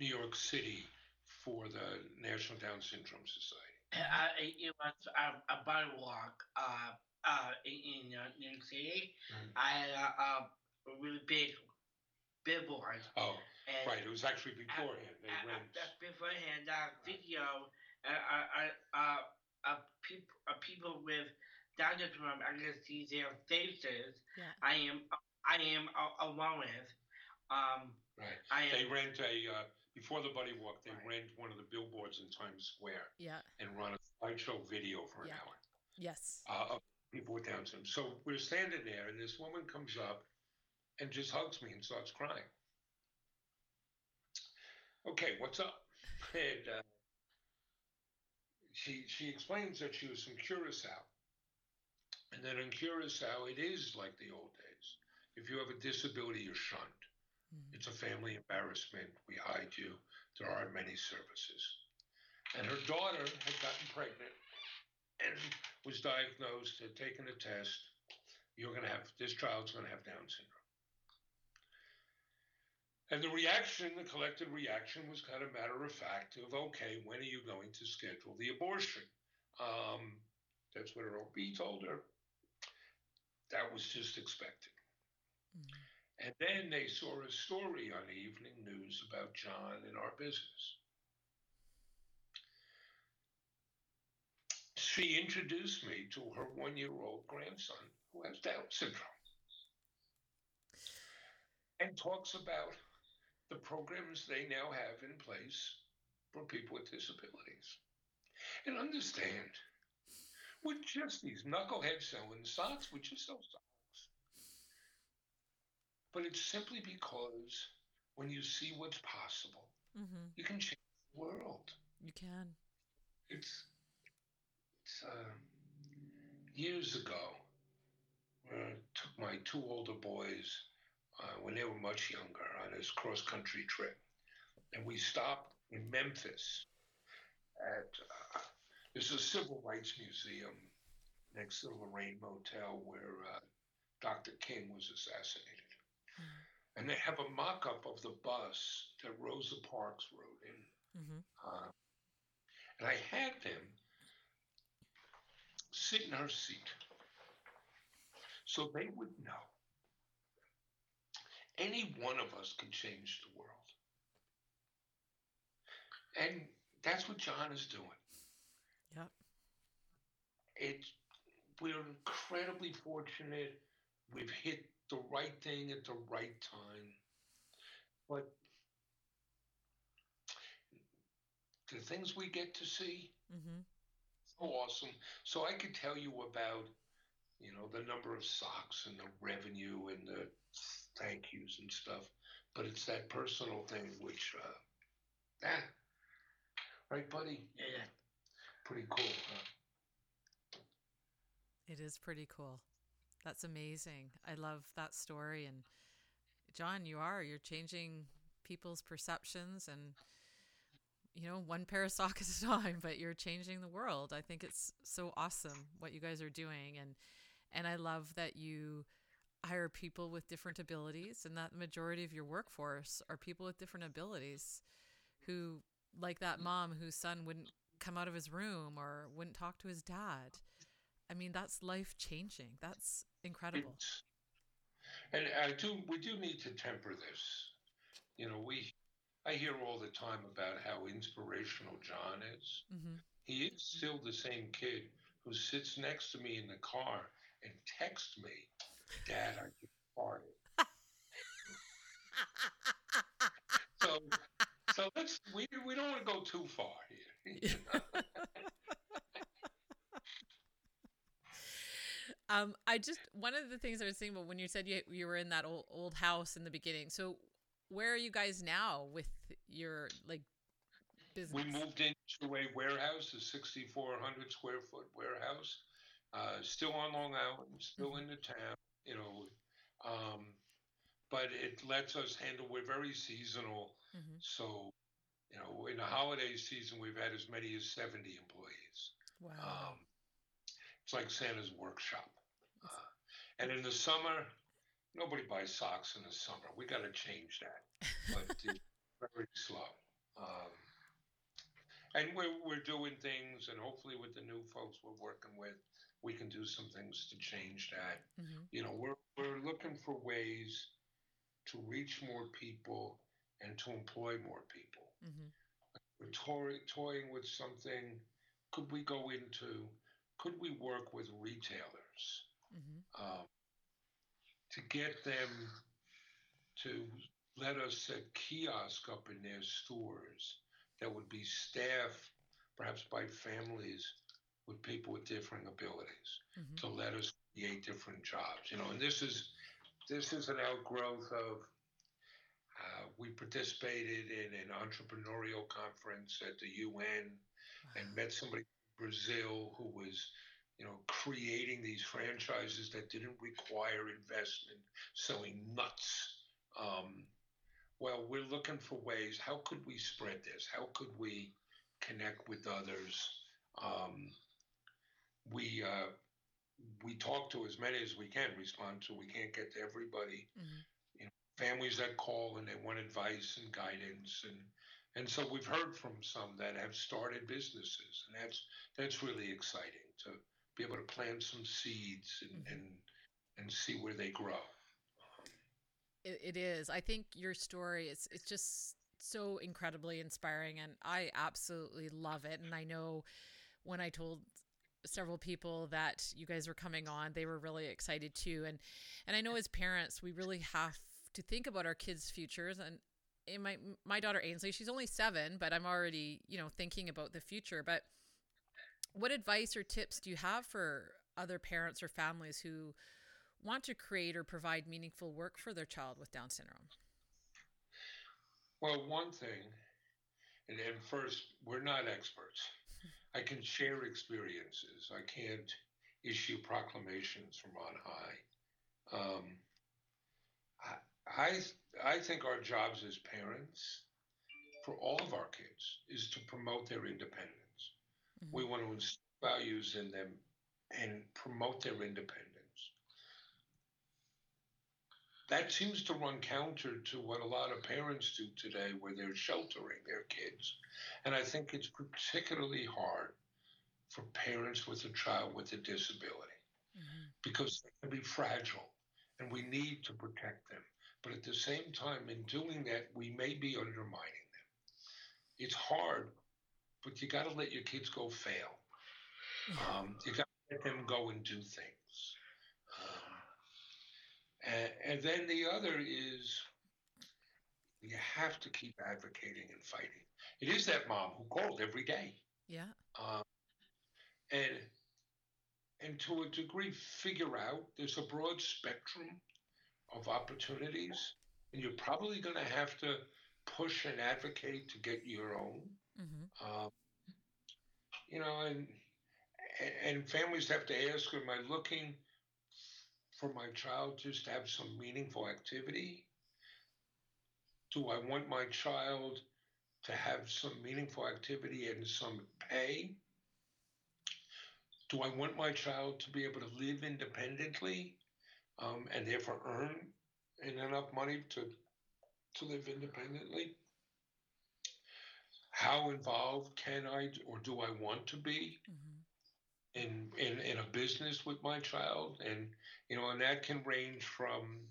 New York City for the National Down Syndrome Society. [CLEARS THROAT] Uh, it was a, a buddy walk uh, uh, in, in uh, New York City. Mhm. I had a, a really big billboard. Oh, And right. It was actually beforehand. They went. beforehand uh, video uh, uh, uh, uh, people, uh, people with Down syndrome. I can see their faces. Yeah. I am I am a- alone with. Um, Right. I am. They rent a uh, before the Buddy Walk. They Right. rent one of the billboards in Times Square Yeah. and run a slideshow video for an hour. Yes. uh, of people with Down syndrome. So we're standing there, and this woman comes up and just hugs me and starts crying. Okay, what's up? [LAUGHS] And uh, she she explains that she was from Curacao, and that in Curacao it is like the old days. If you have a disability, you're shunned. Mhm. It's a family embarrassment. We hide you. There aren't many services. And her daughter had gotten pregnant and was diagnosed, had taken a test. You're going to have, this child's going to have Down syndrome. And the reaction, the collective reaction, was kind of matter of fact of, okay, when are you going to schedule the abortion? Um, that's what her OB told her. That was just expected. Mhm. And then they saw a story on evening news about John and our business. She introduced me to her one year old grandson who has Down syndrome and talks about the programs they now have in place for people with disabilities. And understand, we're just these knuckleheads selling socks, we just sell socks. But it's simply because when you see what's possible, Mm-hmm. you can change the world. You can. It's, it's uh, years ago, I took my two older boys uh, when they were much younger on this cross country trip. And we stopped in Memphis at uh, there's a civil rights museum next to the Lorraine Motel where uh, Dr. King was assassinated. And they have a mock up of the bus that Rosa Parks rode in. Mm-hmm. Uh, and I had them sit in her seat so they would know any one of us can change the world. And that's what John is doing. Yep. It's we're incredibly fortunate. We've hit the right thing at the right time. But the things we get to see, Mm-hmm. so awesome. So I could tell you about, you know, the number of socks and the revenue and the thank yous and stuff, but it's that personal thing which, uh, ah, right, buddy? Yeah. Pretty cool, huh? It is pretty cool. That's amazing. I love that story. And John, you are, you're changing people's perceptions and, you know, one pair of [LAUGHS] socks at a time, but you're changing the world. I think it's so awesome what you guys are doing. And, and I love that you hire people with different abilities and that the majority of your workforce are people with different abilities who, like that mom whose son wouldn't come out of his room or wouldn't talk to his dad. I mean, that's life changing. That's incredible. It's, and I do, we do need to temper this. You know, we I hear all the time about how inspirational John is. hmm He is still the same kid who sits next to me in the car and texts me, "Dad, I just farted." [LAUGHS] So, so let's we we don't want to go too far here. [LAUGHS] um, I just one of the things I was thinking about when you said you you were in that old old house in the beginning. So where are you guys now with your like business? We moved into a warehouse, a 6,400 square foot warehouse, uh, still on Long Island, still in the town, you know. Um, but it lets us handle, we're very seasonal. Mhm. So, you know, in the holiday season, we've had as many as 70 employees. Wow. Um, it's like Santa's workshop. Uh, and in the summer, nobody buys socks in the summer. We got to change that. But it's [LAUGHS] very slow. Um, and we're, we're doing things, and hopefully, with the new folks we're working with, we can do some things to change that. hmm You know, we're, we're looking for ways to reach more people and to employ more people hmm we're toy, toying with something. Could we go into? Could we work with retailers hmm um, to get them to let us set kiosk up in their stores that would be staffed perhaps by families with people with different abilities hmm to let us create different jobs. You know, and this is this is an outgrowth of. Uh, we participated in an entrepreneurial conference at the UN and met somebody from Brazil who was, you know, creating these franchises that didn't require investment, selling nuts. Um, well, we're looking for ways. How could we spread this? How could we connect with others? Um, we uh, we talk to as many as we can, respond to. We can't get to everybody. hmm Families that call and they want advice and guidance, and and so we've heard from some that have started businesses, and that's that's really exciting to be able to plant some seeds and Mhm. and, and see where they grow. It, it is. I think your story is it's just so incredibly inspiring, and I absolutely love it. And I know when I told several people that you guys were coming on, they were really excited too. And and I know as parents, we really have to think about our kids' futures. And in my my daughter Ainsley, she's only seven, but I'm already you know thinking about the future. But what advice or tips do you have for other parents or families who want to create or provide meaningful work for their child with Down syndrome? Well, one thing, and, and first, we're not experts. I can share experiences. I can't issue proclamations from on high. Um, I, I, I think our jobs as parents, for all of our kids, is to promote their independence. We want to instill values in them and promote their independence. That seems to run counter to what a lot of parents do today, where they're sheltering their kids. And I think it's particularly hard for parents with a child with a disability Mhm. because they can be fragile and we need to protect them. But at the same time, in doing that, we may be undermining them. It's hard, but you got to let your kids go fail. Um, you got to let them go and do things. Um, and, and then the other is you have to keep advocating and fighting. It is that mom who called every day. Yeah. Um, and and to a degree figure out there's a broad spectrum of opportunities and you're probably going to have to push and advocate to get your own hmm um, you know and and families have to ask am i looking for my child just to have some meaningful activity? Do i want my child to have some meaningful activity and some pay? Do I want my child to be able to live independently um, and therefore earn enough money to to live independently? How involved can I or do I want to be hmm in, in in a business with my child? And you know, and that can range from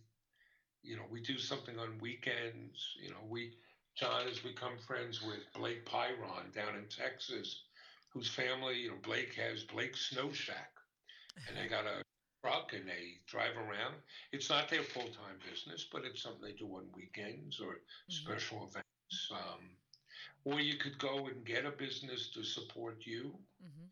you know, we do something on weekends. You know, we John has become friends with Blake Pyron down in Texas, whose family, you know, Blake has Blake Snow Shack, and they got a truck and they drive around. It's not their full time business, but it's something they do on weekends or Mhm. special events. Um, or you could go and get a business to support you, Mhm.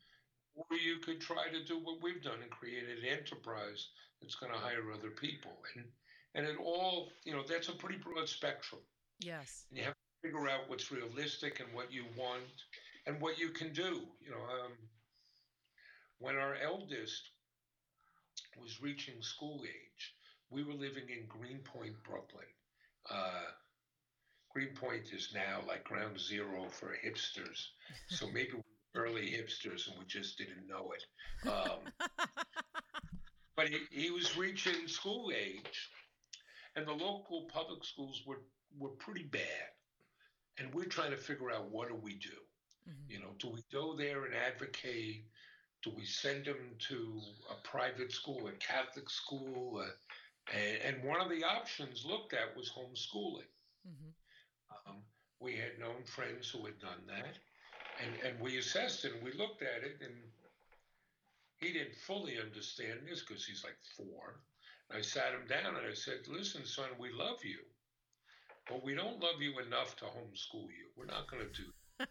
or you could try to do what we've done and create an enterprise that's going to hire other people. And and it all, you know, that's a pretty broad spectrum. Yes. And you have to figure out what's realistic and what you want and what you can do. You know, um, when our eldest was reaching school age, we were living in Greenpoint, Brooklyn. Uh, Greenpoint is now like ground zero for hipsters. So [LAUGHS] maybe we were early hipsters and we just didn't know it. Um, [LAUGHS] but he, he was reaching school age, and the local public schools were, were pretty bad. And we're trying to figure out what do we do? Mhm. You know, do we go there and advocate? Do we send them to a private school, a Catholic school? Uh, and, and one of the options looked at was homeschooling. Mhm. Um, we had known friends who had done that, and, and we assessed it and we looked at it, and he didn't fully understand this because he's like four. And I sat him down and I said, Listen, son, we love you, but we don't love you enough to homeschool you. We're not going to do that.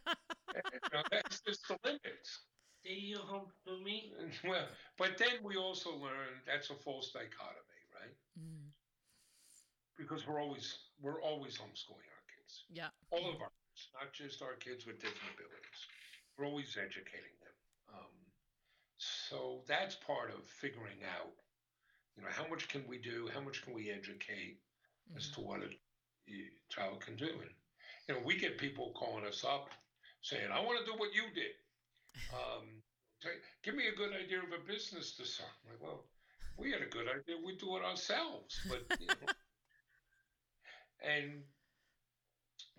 [LAUGHS] you know, that's just the limits. Did you homeschool me? Well, but then we also learned that's a false dichotomy, right? Mhm. Because we're always we're always homeschooling our kids. Yeah. all of our kids, not just our kids with different abilities. We're always educating them. Um, so that's part of figuring out, you know, how much can we do? How much can we educate as Mhm. to what a child can do? And you know, we get people calling us up saying, "I want to do what you did. [LAUGHS] Um, give me a good idea of a business to start." I'm like, well, we had a good idea, we'd do it ourselves. But you know, [LAUGHS] and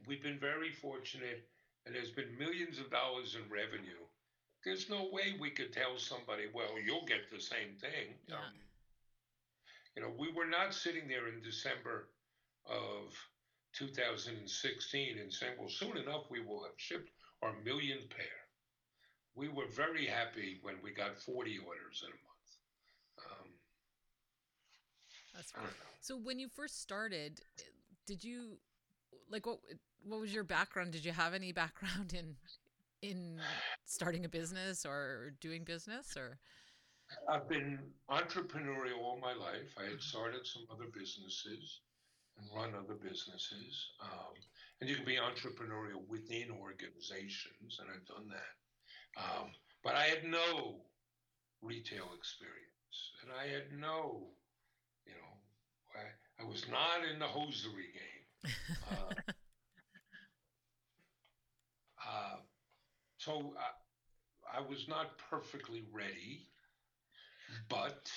we've been very fortunate, and there's been millions of dollars in revenue. There's no way we could tell somebody, well, you'll get the same thing. Yeah. Um, you know, we were not sitting there in December of 2016 and saying, well, soon enough we will have shipped our millionth pair. We were very happy when we got 40 orders in a month. Um, That's I. So when you first started, did you like what what was your background? Did you have any background in in starting a business or doing business or I've been entrepreneurial all my life. I had started some other businesses and run other businesses. Um, and you can be entrepreneurial within organizations, and I've done that. Um, but I had no retail experience, and I had no, you know, I, I was not in the hosiery game. Uh, [LAUGHS] uh, so I, I was not perfectly ready, but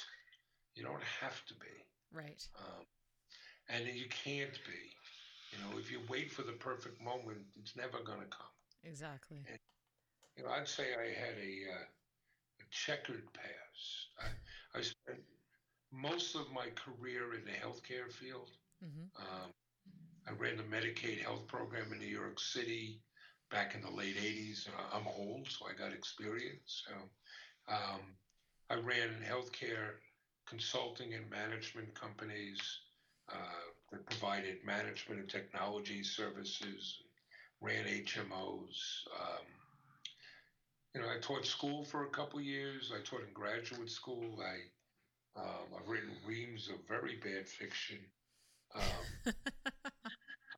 you don't have to be. right? Um, and you can't be. You know, if you wait for the perfect moment, it's never going to come. Exactly. You know, I'd say I had a, uh, a checkered past. I, I spent most of my career in the healthcare field. hmm Um, I ran the Medicaid health program in New York City back in the late 80s. Uh, I'm old, so I got experience. So um, I ran healthcare consulting and management companies uh, that provided management and technology services, ran HMOs. Um, you know, I taught school for a couple years. I taught in graduate school. I, um, I've written reams of very bad fiction. Um, [LAUGHS]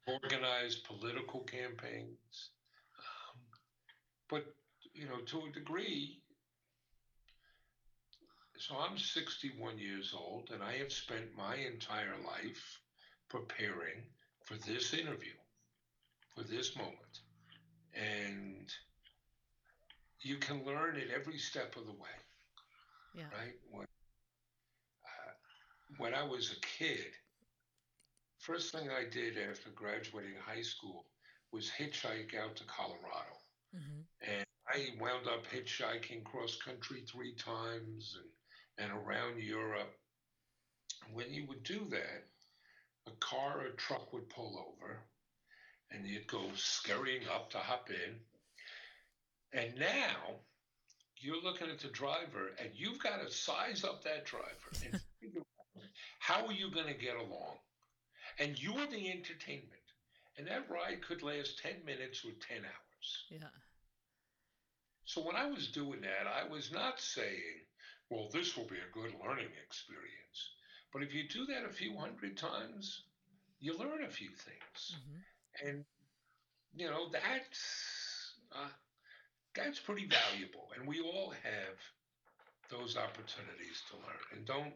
organized political campaigns. Um, but, you know, to a degree, so I'm 61 years old and I have spent my entire life preparing for this interview, for this moment. And you can learn at every step of the way Yeah. right? When, uh, when I was a kid, first thing I did after graduating high school was hitchhike out to Colorado. hmm And I wound up hitchhiking cross country three times and, and around Europe. When you would do that, a car or a truck would pull over and you'd go scurrying up to hop in. And now you're looking at the driver and you've got to size up that driver and figure out how are you going to get along? And you're the entertainment. And that ride could last 10 minutes or 10 hours. Yeah. So when I was doing that, I was not saying, well, this will be a good learning experience. But if you do that a few hundred times, you learn a few things. hmm And, you know, that's, uh, that's pretty valuable. And we all have those opportunities to learn. And don't,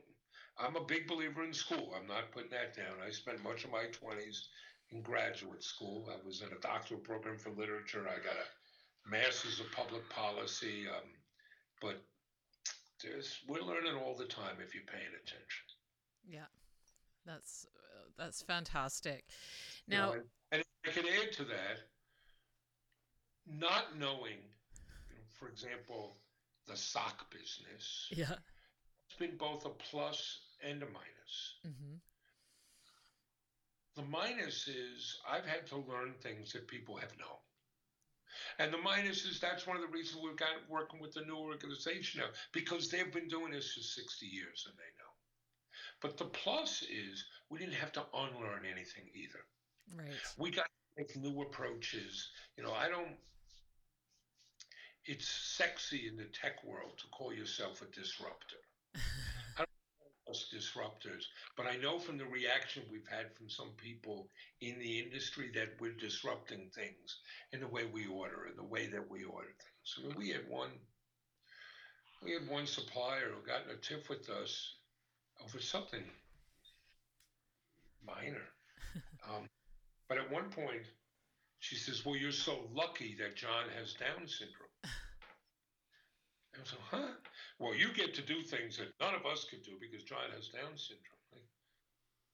I'm a big believer in school. I'm not putting that down. I spent much of my 20s in graduate school. I was in a doctoral program for literature. I got a master's of public policy. Um, but there's, we're learning all the time if you're paying attention. Yeah. That's uh, that's fantastic. You know, Now, and, I could add to that, not knowing, you know, for example, the sock business, yeah. It's been both a plus and a minus. hmm The minus is I've had to learn things that people have known. And the minus is that's one of the reasons we've got working with the new organization now, because they've been doing this for 60 years and they know. But the plus is we didn't have to unlearn anything either. Right. we got to make new approaches. You know, I don't. It's sexy in the tech world to call yourself a disruptor. I don't call us disruptors, but I know from the reaction we've had from some people in the industry that we're disrupting things in the way we order and the way that we order things. I mean, we had one. We had one supplier who got in a tiff with us over something minor. [LAUGHS] Um, but at one point, she says, Well, you're so lucky that John has Down syndrome. And I was like, Huh? Well, you get to do things that none of us could do because John has Down syndrome. Like,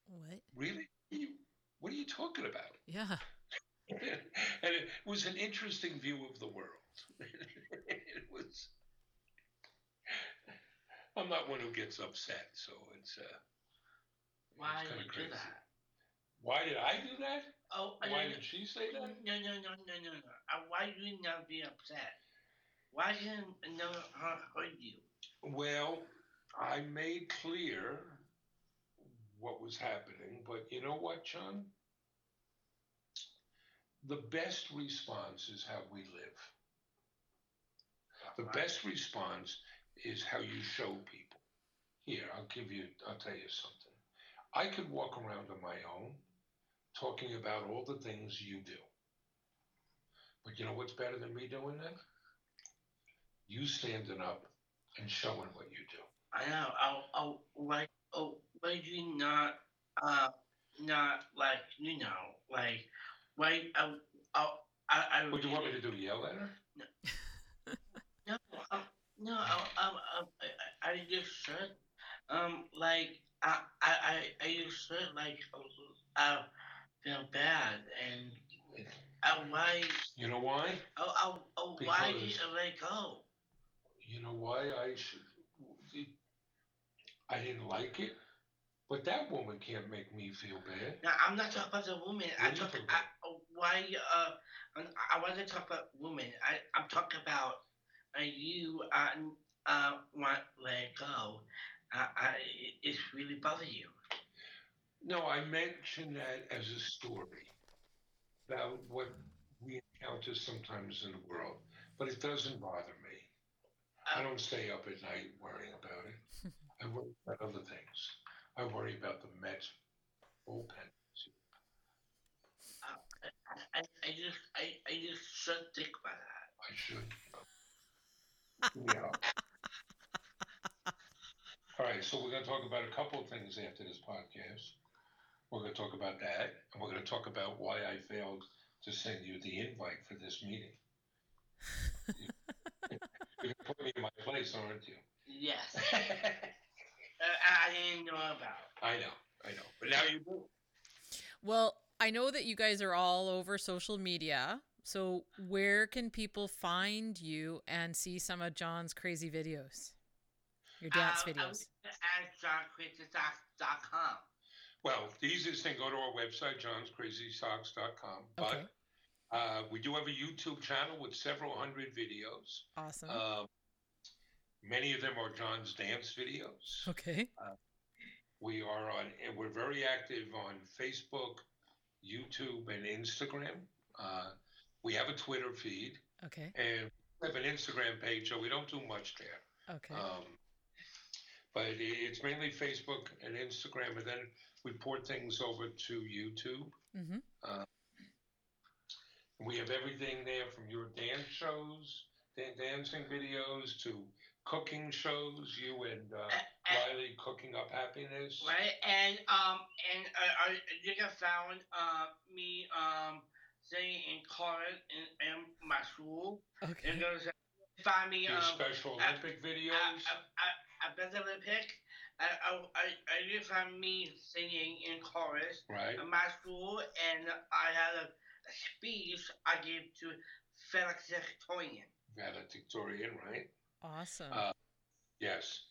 What? really? What are you, what are you talking about? Yeah. [LAUGHS] and it was an interesting view of the world. [LAUGHS] it was. I'm not one who gets upset, so it's. Uh, Why it's did you crazy. do that? Why did I do that? Oh, Why no, did she say that? no, no, no, no, no, no. Uh, why you not be upset? Why didn't no her hurt you? Well, I made clear what was happening, but you know what, John? The best response is how we live. The best response is how you show people. Here, I'll give you, I'll tell you something. I could walk around on my own talking about all the things you do. But you know what's better than me doing that? You standing up and showing what you do. I know. Oh, oh, why? Oh, why do you not? Uh, not like you know, like why? Oh, oh, I, I. What do you want me to do? Yell at her? No, no, um, um, um, I, I I just said, um, like, I, I, I, I just said, like, I feel bad, and uh, why, You know why? oh, oh, oh, why did you let go? You know why I should. I didn't like it, but that woman can't make me feel bad. Now, I'm not talking about the woman. What I'm talking, talking I, oh, why, uh, I want to talk about women. I, I'm talking about uh, you, uh, uh, want let go. Uh, I, it's really bother you. No, I mentioned that as a story about what we encounter sometimes in the world, but it doesn't bother me. I don't stay up at night worrying about it. I worry about other things. I worry about the Mets bullpen. I, I just I, I just should think about that. I should. yeah. All right, so we're going to talk about a couple of things after this podcast. We're going to talk about that, and we're going to talk about why I failed to send you the invite for this meeting. [LAUGHS] You're put me in my place, aren't you? Yes. [LAUGHS] uh, I didn't know about. I know, I know. But now you do. Well, I know that you guys are all over social media. So, where can people find you and see some of John's crazy videos? Your dance uh, videos. At johnchrististock.com. Well, the easiest thing, go to our website, johnscrazysocks.com. Okay. But uh, we do have a YouTube channel with several hundred videos. Awesome. Um, many of them are John's dance videos. okay. We are on, and we're very active on Facebook, YouTube, and Instagram. Uh, we have a Twitter feed, Okay. and we have an Instagram page, so we don't do much there. Okay. Um, but it's mainly Facebook and Instagram, and then we port things over to YouTube. mm-hmm. We have everything there from your dance shows, dan- dancing videos, to cooking shows. You and uh, Riley cooking up happiness. Right, and um, and uh, you can found uh me um singing in chorus in, in my school. Okay. You can find me Your um special Olympic a videos. a a better Olympic. I I I I you find me singing in chorus right. in my school, and I had a, a speech I gave to Felix Victorian. Valedictorian, right? Awesome. Uh, Yes.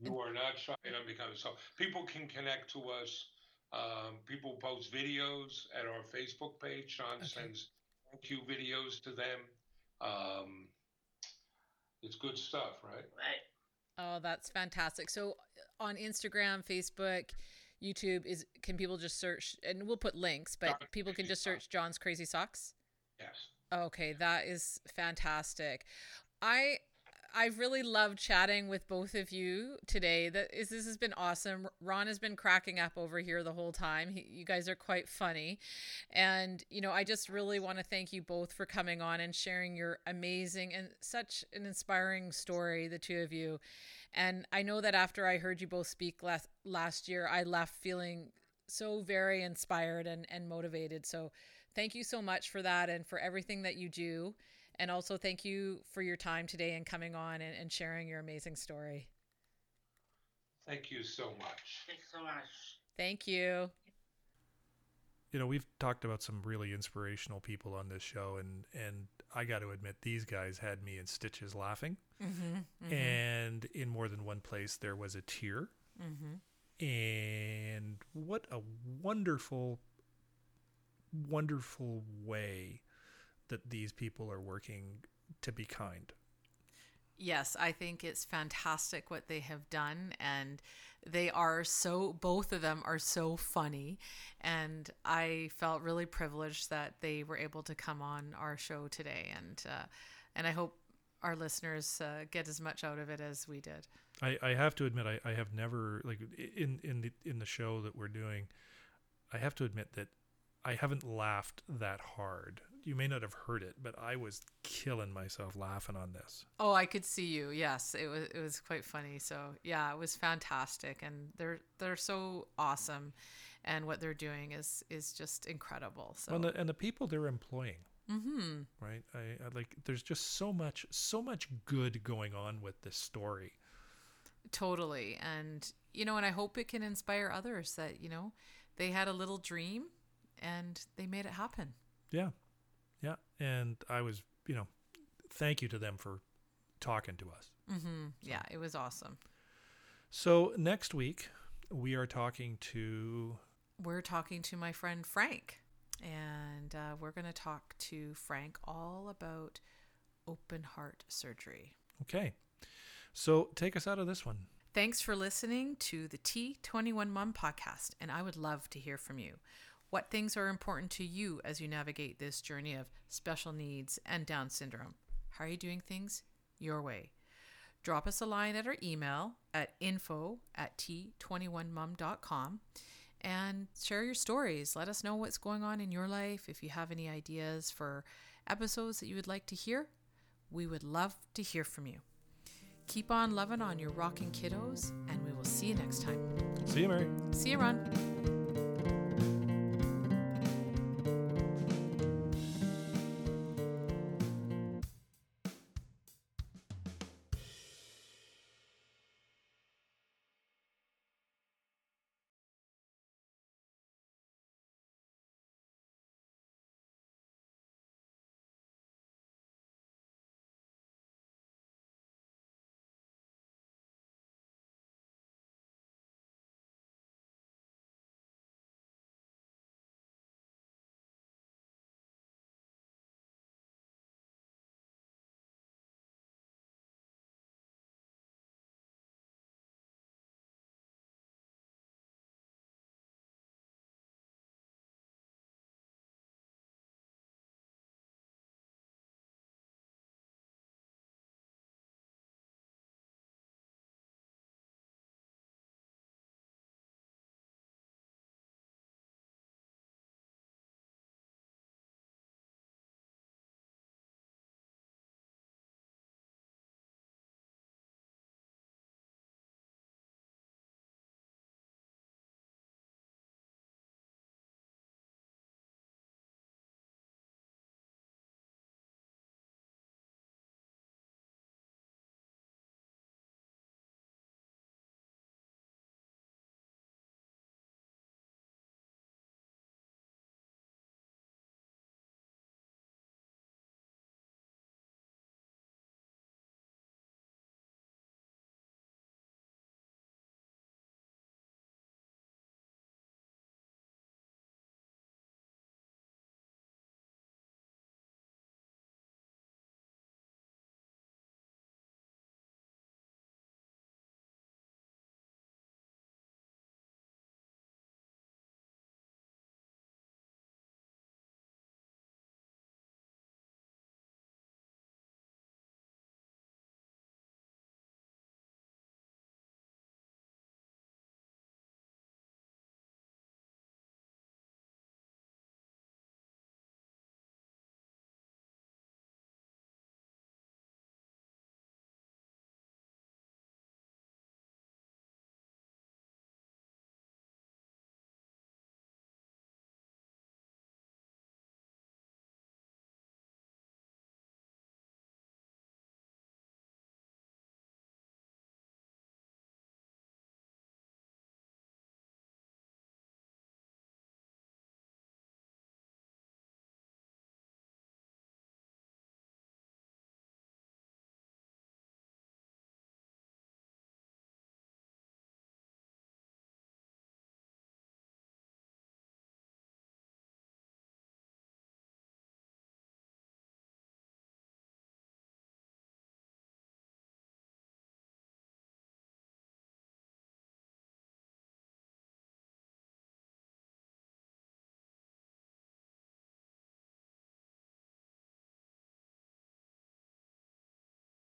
You are not shy on becoming so. People can connect to us. Um, people post videos at our Facebook page. Sean Okay. sends thank you videos to them. Um, it's good stuff, right? Right. oh, that's fantastic. So on Instagram, Facebook, YouTube is can people just search and we'll put links, but John's people can just Socks. search John's Crazy Socks. Yes. Okay, that is fantastic. I I've really loved chatting with both of you today. That is this has been awesome. Ron has been cracking up over here the whole time. He, you guys are quite funny. And you know, I just really want to thank you both for coming on and sharing your amazing and such an inspiring story, the two of you. And I know that after I heard you both speak last last year, I left feeling so very inspired and, and motivated. So thank you so much for that and for everything that you do. And also thank you for your time today and coming on and, and sharing your amazing story. Thank you so much. Thanks so much. Thank you. you know we've talked about some really inspirational people on this show and and i got to admit these guys had me in stitches laughing Mm-hmm. and in more than one place there was a tear Mm-hmm. and what a wonderful wonderful way that these people are working to be kind Yes, I think it's fantastic what they have done. And they are so, both of them are so funny. And I felt really privileged that they were able to come on our show today. And, uh, and I hope our listeners uh, get as much out of it as we did. I, I have to admit I, I have never like in in the in the show that we're doing I have to admit that I haven't laughed that hard. You may not have heard it, but I was killing myself laughing on this. Oh, I could see you. Yes, it was it was quite funny. So yeah, it was fantastic, and they're they're so awesome, and what they're doing is is just incredible. So Well, and, the, and the people they're employing, hmm right? I, I like there's just so much so much good going on with this story. totally, and you know, and I hope it can inspire others that you know they had a little dream and they made it happen. Yeah. And I was, you know, thank you to them for talking to us. hmm Yeah, it was awesome. So, next week we are talking to We're talking to my friend Frank, and uh, we're going to talk to Frank all about open heart surgery. Okay. So take us out of this one. Thanks for listening to the T21 Mom podcast, and I would love to hear from you. What things are important to you as you navigate this journey of special needs and Down syndrome? How are you doing things your way? Drop us a line at our email at info at t21mom.com and share your stories. Let us know what's going on in your life. If you have any ideas for episodes that you would like to hear, we would love to hear from you. Keep on loving on your rocking kiddos, and we will see you next time. See you, Mary. See you, Ron.